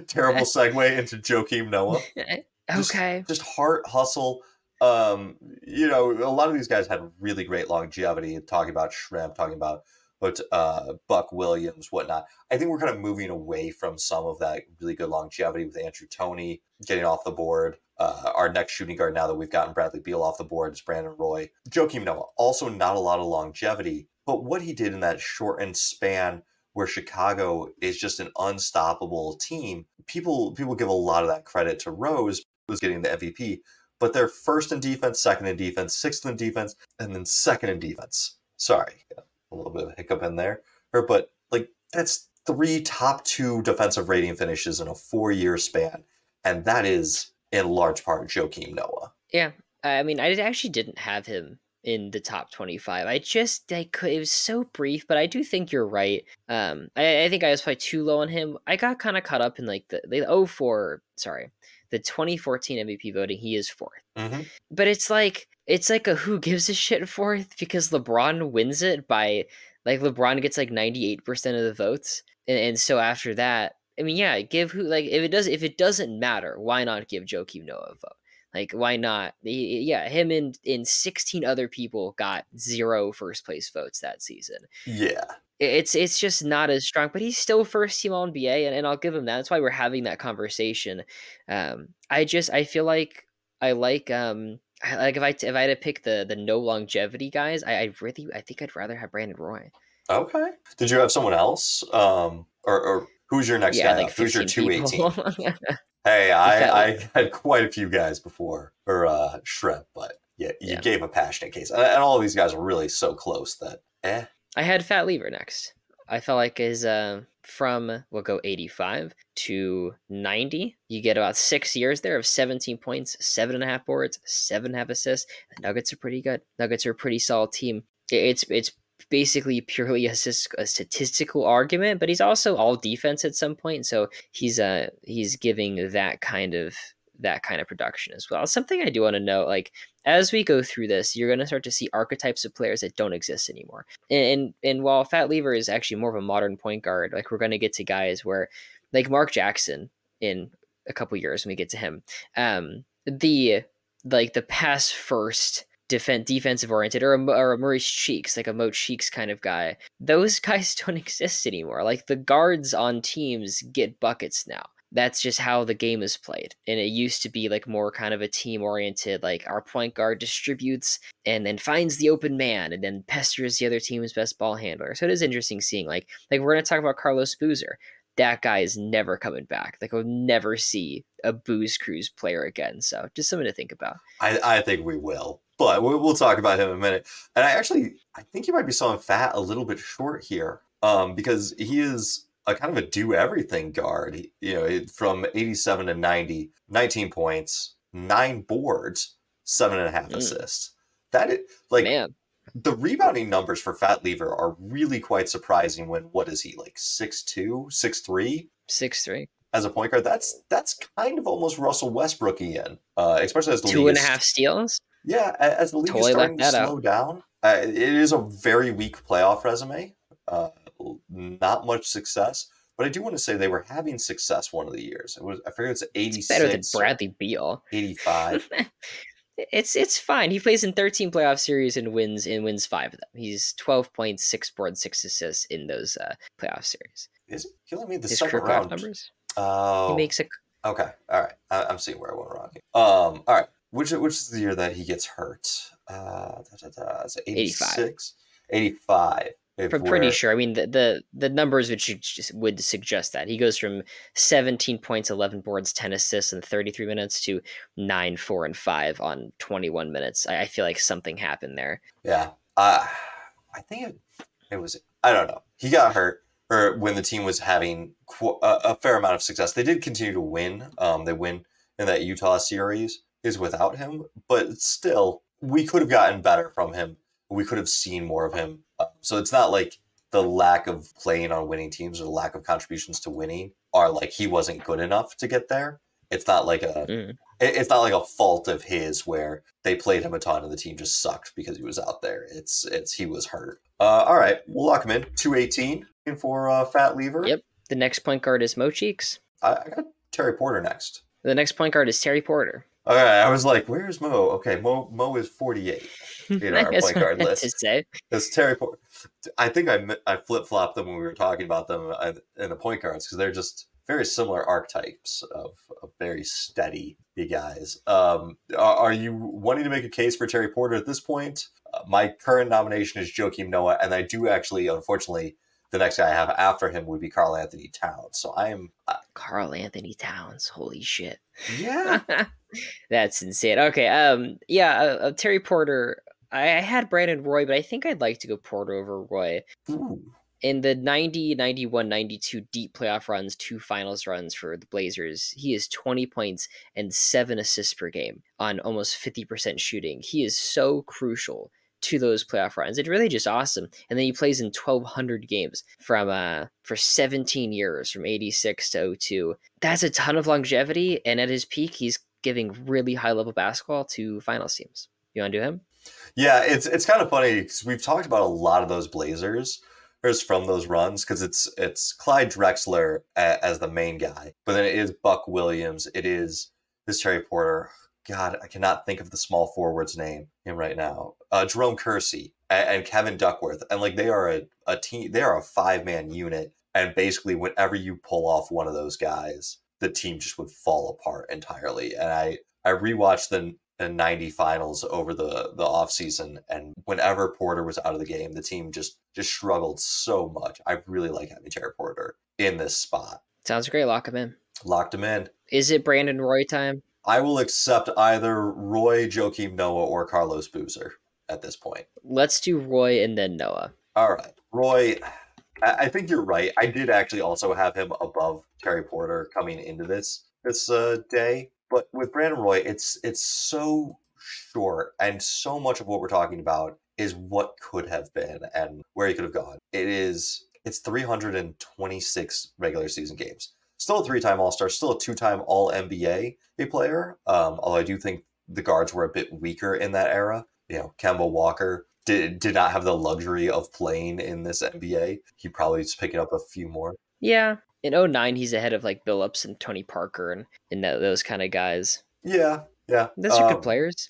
Terrible segue into Joakim Noah. Just- okay. Just heart hustle. Um, you know, a lot of these guys had really great longevity. Talking about Schrempf, talking about but uh, Buck Williams, whatnot. I think we're kind of moving away from some of that really good longevity with Andrew Toney getting off the board. Uh, our next shooting guard, now that we've gotten Bradley Beal off the board, is Brandon Roy. Joakim Noah, also not a lot of longevity, but what he did in that shortened span where Chicago is just an unstoppable team, people people give a lot of that credit to Rose, who's getting the MVP, but they're first in defense, second in defense, sixth in defense, and then second in defense. Sorry, a little bit of a hiccup in there. But like that's three top two defensive rating finishes in a four year span, and that is in large part Joakim Noah. Yeah. I mean, I actually didn't have him in the top 25. I just I could it was so brief, but I do think you're right. Um I, I think I was probably too low on him. I got kind of caught up in like the the 04, sorry, the 2014 MVP voting. He is fourth. Mm-hmm. But it's like it's like a who gives a shit fourth because LeBron wins it by like LeBron gets like 98% of the votes. And, and so after that, I mean, yeah, give who like if it does if it doesn't matter, why not give Joakim Noah a vote? Like, why not? He- Yeah, him and, and 16 other people got zero first place votes that season. Yeah. It's it's just not as strong, but he's still first team All NBA, and, and I'll give him that. That's why we're having that conversation. Um, I just I feel like I like um I, like if I if I had to pick the the no longevity guys, I, I really I think I'd rather have Brandon Roy. Okay. Did you have someone else? Um, or, or who's your next yeah, guy? like who's your 15 two eighteen? Hey, I, I had quite a few guys before or uh, Schrempf, but yeah, you Yeah. gave a passionate case, and, and all of these guys are really so close that eh. I had Fat Lever next. I felt like is uh, from we'll go 85 to 90. You get about six years there of 17 points, seven and a half boards, seven and a half assists. The Nuggets are pretty good. Nuggets are a pretty solid team. It's it's basically purely a, a statistical argument, but he's also all defense at some point. So he's uh he's giving that kind of that kind of production as well. Something I do want to note, like as we go through this, you're going to start to see archetypes of players that don't exist anymore. And, and while Fat Lever is actually more of a modern point guard, like we're going to get to guys where, like Mark Jackson, in a couple years when we get to him, um, the like the pass first defend defensive oriented or a, or a Maurice Cheeks, like a Mo Cheeks kind of guy. Those guys don't exist anymore. Like the guards on teams get buckets now. That's just how the game is played. And it used to be like more kind of a team oriented, like our point guard distributes and then finds the open man and then pesters the other team's best ball handler. So it is interesting seeing like like we're gonna talk about Carlos Boozer that guy is never coming back. Like we'll never see a Booze Cruise player again. So just something to think about. I, I think we will, but we'll, we'll talk about him in a minute. And I actually I think he might be selling fat a little bit short here, um, because he is a kind of a do everything guard. He, you know, from eighty seven to 90, 19 points, nine boards, seven and a half mm. assists. That is like man the rebounding numbers for Fat Lever are really quite surprising when what is he like six two, six three, six three as a point guard. That's that's kind of almost Russell Westbrookian, uh, especially as the two and a half steals. Yeah, as the league totally is starting to slow out. down, uh, it is a very weak playoff resume. Uh, not much success, but I do want to say they were having success one of the years. It was I forget it's eighty six. Better than Bradley Beal. Eighty five. it's it's fine. He plays in 13 playoff series and wins and wins five of them. He's 12 points, six boards, six assists in those uh, playoff series. Is he? Only made the His second round. numbers. Oh, he makes a. Okay, all right. I, am seeing where I went wrong. Um, all right. Which which is the year that he gets hurt? Uh, da, da, da. It's 86? 85. 85. I'm pretty sure. I mean, the the, the numbers which would suggest that he goes from 17 points, 11 boards, 10 assists in 33 minutes to nine, four, and five on 21 minutes. I, I feel like something happened there. Yeah, uh, I think it, it was. I don't know. He got hurt, or when the team was having qu- a, a, fair amount of success. They did continue to win. Um, they win in that Utah series is without him, but still, we could have gotten better from him. We could have seen more of him so it's not like the lack of playing on winning teams or the lack of contributions to winning are like he wasn't good enough to get there. It's not like a mm. it's not like a fault of his where they played him a ton and the team just sucked because he was out there. It's it's he was hurt. Uh, all right, we'll lock him in. Two eighteen for uh, Fat Lever. Yep. The next point guard is Mo Cheeks. I, I got Terry Porter next. The next point guard is Terry Porter. Okay, I was like, "Where's Mo?" Okay, Mo Mo is forty eight in our point guard list. To say. It's Terry Porter. I think I I flip flopped them when we were talking about them uh, in the point guards because they're just very similar archetypes of, of very steady big guys. Um, are, are, you wanting to make a case for Terry Porter at this point? Uh, my current nomination is Joakim Noah, and I do actually, unfortunately, the next guy I have after him would be Karl-Anthony Towns. So I am uh, Karl-Anthony Towns. Holy shit! Yeah, that's insane. Okay, um, yeah, uh, uh, Terry Porter. I, I, had Brandon Roy, but I think I'd like to go Porter over Roy. Ooh. In the 90, 91, 92 deep playoff runs, two finals runs for the Blazers, he is 20 points and seven assists per game on almost 50% shooting. He is so crucial to those playoff runs. It's really just awesome. And then he plays in 1,200 games from uh for 17 years, from 86 to 02. That's a ton of longevity. And at his peak, he's giving really high level basketball to finals teams. You want to do him? Yeah, it's it's kind of funny because we've talked about a lot of those Blazers from those runs because it's it's Clyde Drexler as the main guy, but then it is Buck Williams, it is this Terry Porter. God, I cannot think of the small forward's name him right now. Uh, Jerome Kersey and, and, Kevin Duckworth, and like they are a, a team. They are a five man unit, and basically, whenever you pull off one of those guys, the team just would fall apart entirely. And I I rewatched the, the 90 finals over the the off season, and whenever Porter was out of the game, the team just just struggled so much. I really like having Terry Porter in this spot. Sounds great. Lock him in. Locked him in. Is it Brandon Roy time? I will accept either Roy, Joakim Noah, or Carlos Boozer at this point. Let's do Roy and then Noah. All right. Roy, I think you're right. I did actually also have him above Terry Porter coming into this this uh, day. But with Brandon Roy, it's it's so short, and so much of what we're talking about is what could have been and where he could have gone. It is it's 326 regular season games. still a three-time All-Star, still a two-time All NBA a player. Um, although I do think the guards were a bit weaker in that era. You know, Kemba Walker did did not have the luxury of playing in this NBA. He probably just picking up a few more. Yeah. In 09, he's ahead of like Billups and Tony Parker and, and that, those kind of guys. Yeah, yeah. Those are Um, good players.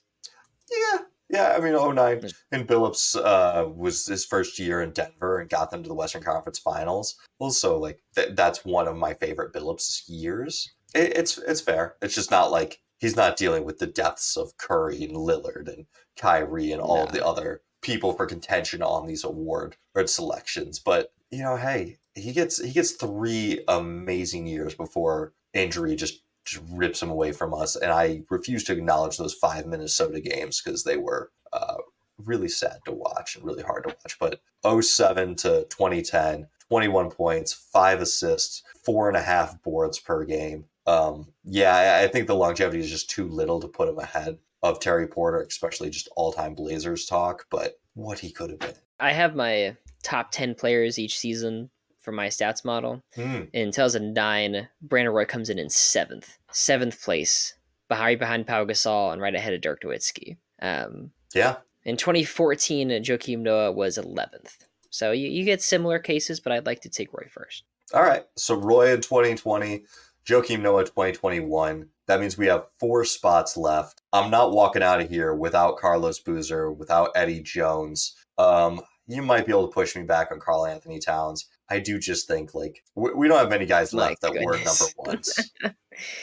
Yeah, yeah. I mean, 09 and Billups uh, was his first year in Denver and got them to the Western Conference Finals. Also, like th- that's one of my favorite Billups years. It, it's it's fair. It's just not like he's not dealing with the depths of Curry and Lillard and Kyrie and all of No. the other people for contention on these award or selections. But you know, hey, he gets he gets three amazing years before injury just just rips him away from us. And I refuse to acknowledge those five Minnesota games because they were uh, really sad to watch and really hard to watch. But 07 to 2010, 21 points, five assists, four and a half boards per game. Um, yeah, I, I think the longevity is just too little to put him ahead of Terry Porter, especially just all time Blazers talk. But what he could have been. I have my top 10 players each season for my stats model. Hmm. In 2009, Brandon Roy comes in in seventh, seventh place, behind behind Pau Gasol and right ahead of Dirk Nowitzki. Um, Yeah, in 2014, Joakim Noah was 11th. So you, you get similar cases, but I'd like to take Roy first. All right. So Roy in 2020, Joakim Noah 2021. That means we have four spots left. I'm not walking out of here without Carlos Boozer, without Eddie Jones. Um, you might be able to push me back on Karl Anthony Towns. I do just think like we, we don't have many guys My left that were number ones.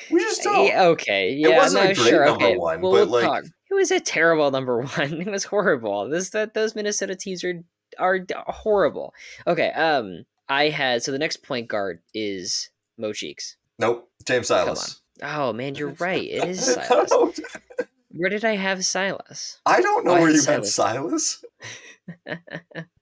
We just don't. Yeah, okay, yeah, wasn't a no, great sure, number okay. one, Well, but, we'll like- talk. it was a terrible number one. It was horrible. This that those Minnesota teams are are horrible. Okay, um, I had so the next point guard is Mo Cheeks. Nope. James Silas. Oh man, you're right. It is Silas. Where did I have Silas? I don't know Oh, where you had Silas. Silas.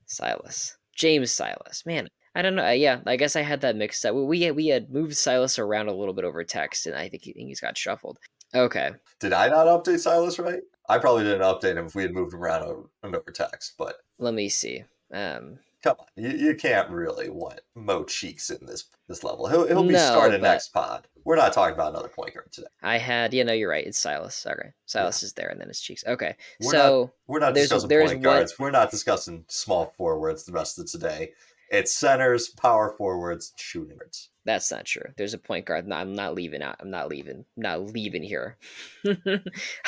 Silas, James Silas. Man, I don't know. Uh, yeah, I guess I had that mixed up. We we had, moved Silas around a little bit over text, and I think he, he's got shuffled. Okay, Did I not update Silas right? I probably didn't update him if we had moved him around over, over text, but let me see. Um, Come on, you, you can't really want Mo Cheeks in this this level. He'll he'll be No, starting but- next pod. We're not talking about another point guard today. I had, you know, you're right. It's Silas. Okay, Silas is there, and then it's Cheeks. Okay, We're so We're not There's- discussing there's point one- guards. We're not discussing small forwards the rest of today. It's centers, power forwards, shooting guards. that's not true. There's a point guard. No, I'm not leaving out. I'm not leaving. I'm not leaving here.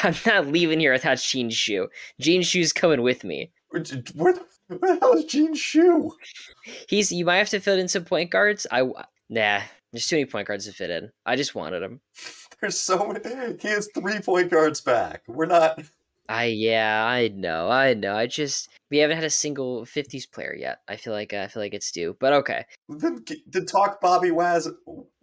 I'm not leaving here without Gene Shue. Gene Shue's coming with me. Where, the, where the hell is Gene Shue? He's. You might have to fit in some point guards. I nah. There's too many point guards to fit in. I just wanted him. There's so many. He has three point guards back. We're not. I yeah. I know. I know. I just we haven't had a single 50s player yet. I feel like I feel like it's due. But okay. Then, then talk Bobby Waz,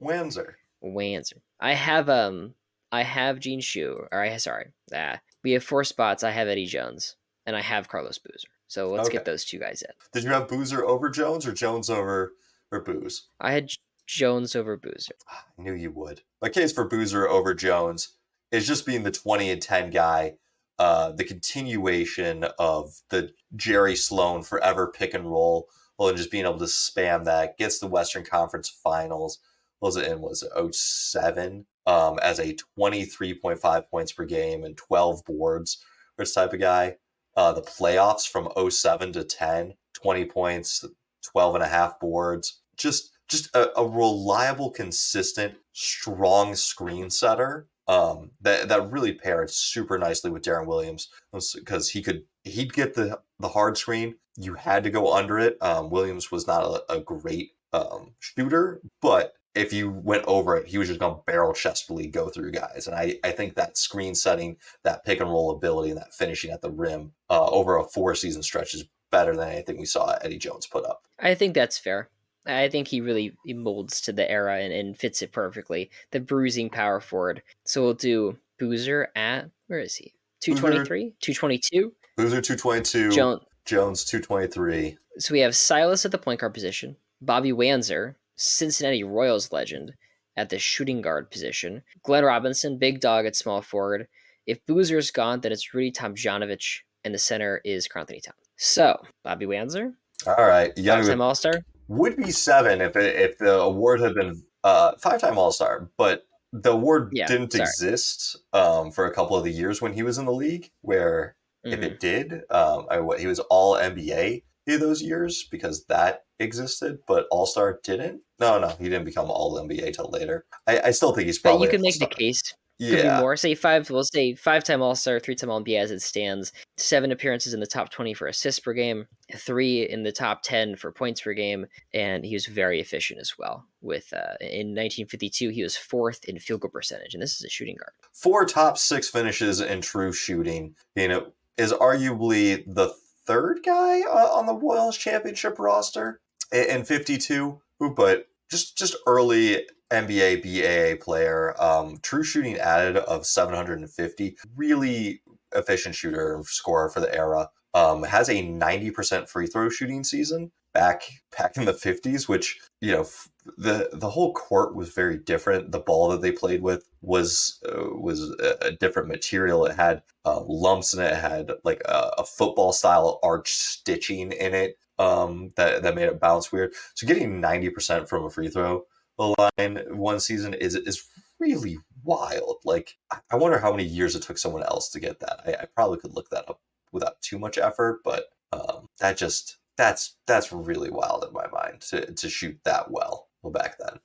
Wanzer. Wanzer. I have um I have Gene Shue. Or I sorry. Ah, we have four spots. I have Eddie Jones and I have Carlos Boozer. So let's get those two guys in. Did you have Boozer over Jones or Jones over or Booze? I had Jones over Boozer. I knew you would. My case for Boozer over Jones is just being the 20 and 10 guy, uh, the continuation of the Jerry Sloan forever pick and roll, well, and just being able to spam that, gets the Western Conference Finals. What was it in? Was it 07? Um, as a 23.5 points per game and 12 boards, this type of guy. Uh, the playoffs from 07 to 10, 20 points, 12 and a half boards. Just just a, a reliable, consistent, strong screen setter um, that that really paired super nicely with Deron Williams because he could he'd get the the hard screen. You had to go under it. Um, Williams was not a, a great um, shooter, but if you went over it, he was just going to barrel chestfully go through guys. And I, I think that screen setting, that pick and roll ability, and that finishing at the rim uh, over a four season stretch is better than anything we saw Eddie Jones put up. I think that's fair. I think he really molds to the era and, and fits it perfectly. The bruising power forward. So we'll do Boozer at where is he? 223? 222? Boozer 222, Jones Jones 223. so we have Silas at the point guard position, Bobby Wanzer, Cincinnati Royals legend, at the shooting guard position, Glenn Robinson, big dog at small forward. If Boozer is gone, then it's Rudy Tomjanovich, and the center is Anthony Towns. So Bobby Wanzer, All right. You gotta five-time All Star. would be seven if it, if the award had been uh, five-time All Star, but the award Yeah, didn't sorry. exist um, for a couple of the years when he was in the league. Where if Mhm. it did, um, I, what, he was All NBA those years because that existed, but All Star didn't. No, no, he didn't become All NBA till later. I, I still think he's But probably. you can make the case. Could Yeah, be more. Say five. We'll say five-time All-Star, three-time All-NBA as it stands. Seven appearances in the top twenty for assists per game. Three in the top ten for points per game, and he was very efficient as well. With uh, in 1952, he was fourth in field goal percentage, and this is a shooting guard. four top six finishes in true shooting. You know, is arguably the third guy uh, on the Royals championship roster in 52. But just just early NBA BAA player. Um, true shooting added of 750. Really efficient shooter scorer for the era. Um, has a 90% free throw shooting season back back in the 50s, which you know the the whole court was very different. The ball that they played with was uh, was a, different material. It had uh, lumps in it. It had like a, a football style arch stitching in it um, that that made it bounce weird. So getting 90% from a free throw line one season is is really wild. Like I- I wonder how many years it took someone else to get that. I, I probably could look that up without too much effort, but um, that just that's that's really wild in my mind to to shoot that well back then.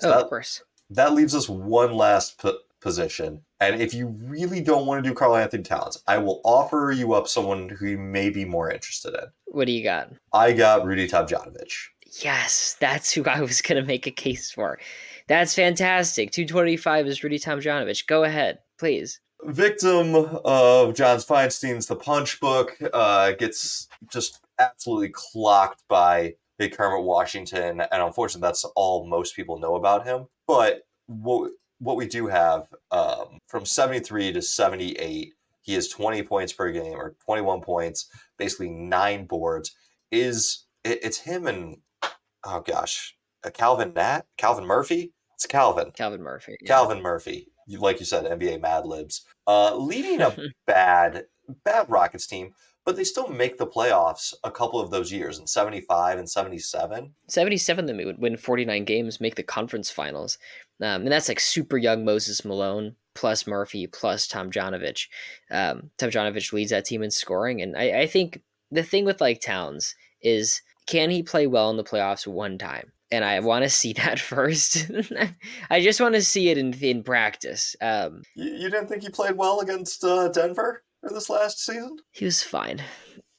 So oh, that, of course. that leaves us one last p- position. And if you really don't want to do Karl Anthony Towns, I will offer you up someone who you may be more interested in. What do you got? I got Rudy Tomjanovich. Yes, that's who I was gonna make a case for. That's fantastic. 225 is Rudy Tomjanovich. Go ahead, please. Victim of John Feinstein's The Punch Book uh, gets just absolutely clocked by Big Kermit Washington, and unfortunately, that's all most people know about him. But what what we do have um, from 73 to 78 he has 20 points per game or 21 points basically nine boards is it, it's him and oh gosh uh, calvin nat calvin murphy it's calvin Calvin Murphy. yeah. calvin murphy like you said nba mad libs uh, leading a bad bad rockets team but they still make the playoffs a couple of those years in 75 and 77 77 them would win 49 games, make the conference finals. Um, and that's like super young Moses Malone plus Murphy plus Tomjanovich. Um, Tomjanovich leads that team in scoring. And I, I think the thing with like Towns is can he play well in the playoffs one time? And I want to see that first. I just want to see it in, in practice. Um, you, you didn't think he played well against uh, denver this last season he was fine.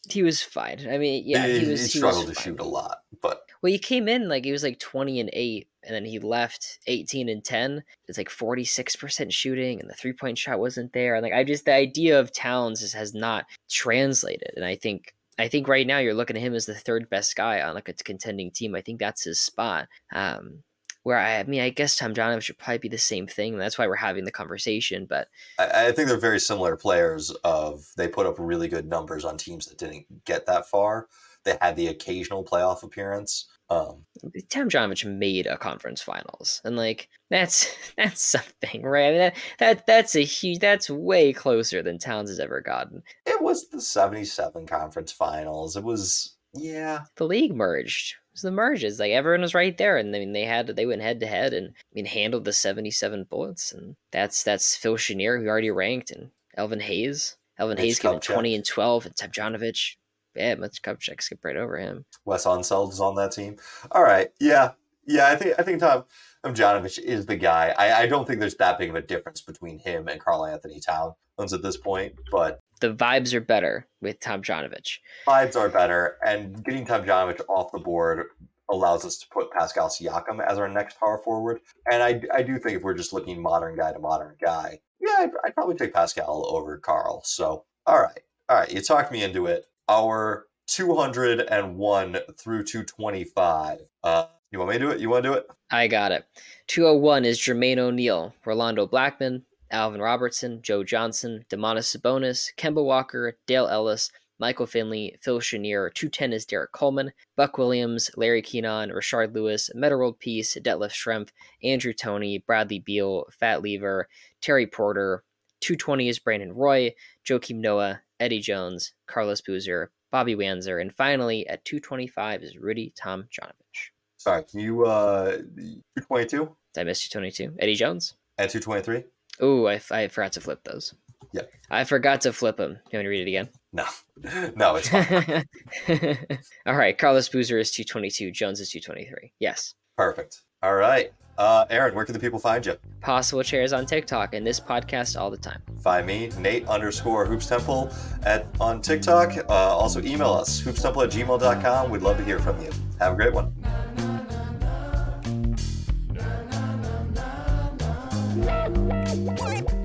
He was fine. I mean, yeah, he, he, he was. he was struggled to fine. shoot a lot but Well, he came in like he was like 20 and 8, and then he left 18 and 10. It's like 46% shooting, and the three point shot wasn't there. And like, I just, the idea of Towns is, has not translated. And I think, I think right now you're looking at him as the third best guy on like a contending team. I think that's his spot. Um, where I, I mean, I guess Tomjanovich should probably be the same thing. And that's why we're having the conversation. But I, I think they're very similar players. Of they put up really good numbers on teams that didn't get that far. They had the occasional playoff appearance. Um, Tomjanovich made a conference finals, and like that's that's something, right? I mean, that, that that's a huge, that's way closer than Towns has ever gotten. it was the '77 conference finals. It was yeah. The league merged. It was the merges, like everyone was right there, and I mean they had they went head to head, and I mean handled the seventy-seven bullets, and that's that's Phil Chenier who already ranked, and Elvin Hayes, Elvin Mitch Hayes given Kupchak. twenty and twelve, and Tomjanovich, yeah, Mitch Kupchak skipped right over him. Wes Unseld is on that team. All right, yeah, yeah. I think I think Tom Tomjanovich is the guy. I, I don't think there's that big of a difference between him and Karl Anthony Towns at this point, but The vibes are better with Tomjanovich. vibes are better, and getting Tom Tomjanovich off the board allows us to put Pascal Siakam as our next power forward. And I, I do think if we're just looking modern guy to modern guy, yeah, I'd, I'd probably take Pascal over Karl. So, all right, all right, you talked me into it. Our 201 through 225. Uh, you want me to do it? You want to do it? I got it. 201 is Jermaine O'Neal, Rolando Blackman, Alvin Robertson, Joe Johnson, Domantas Sabonis, Kemba Walker, Dale Ellis, Michael Finley, Phil Chenier. 210 is Derrick Coleman, Buck Williams, Larry Kenon, Rashard Lewis, Metta World Peace, Detlef Schrempf, Andrew Toney, Bradley Beal, Fat Lever, Terry Porter. 220 is Brandon Roy, Joakim Noah, Eddie Jones, Carlos Boozer, Bobby Wanzer, and finally at 225 is Rudy Tomjanovich. Sorry, can you uh 222 Did I miss 222? Eddie Jones. At 223? Ooh, I, I forgot to flip those. Yeah. I forgot to flip them. You want me to read it again? No, no, it's fine. All right. Carlos Boozer is 222. Jones is 223. Yes. Perfect. All right. Uh, Aaron, where can the people find you? Possible chairs on TikTok and this podcast all the time. Find me, Nate underscore Hoops Temple at on TikTok. Uh, also email us, hoopstemple at gmail.com. We'd love to hear from you. Have a great one. Thank you.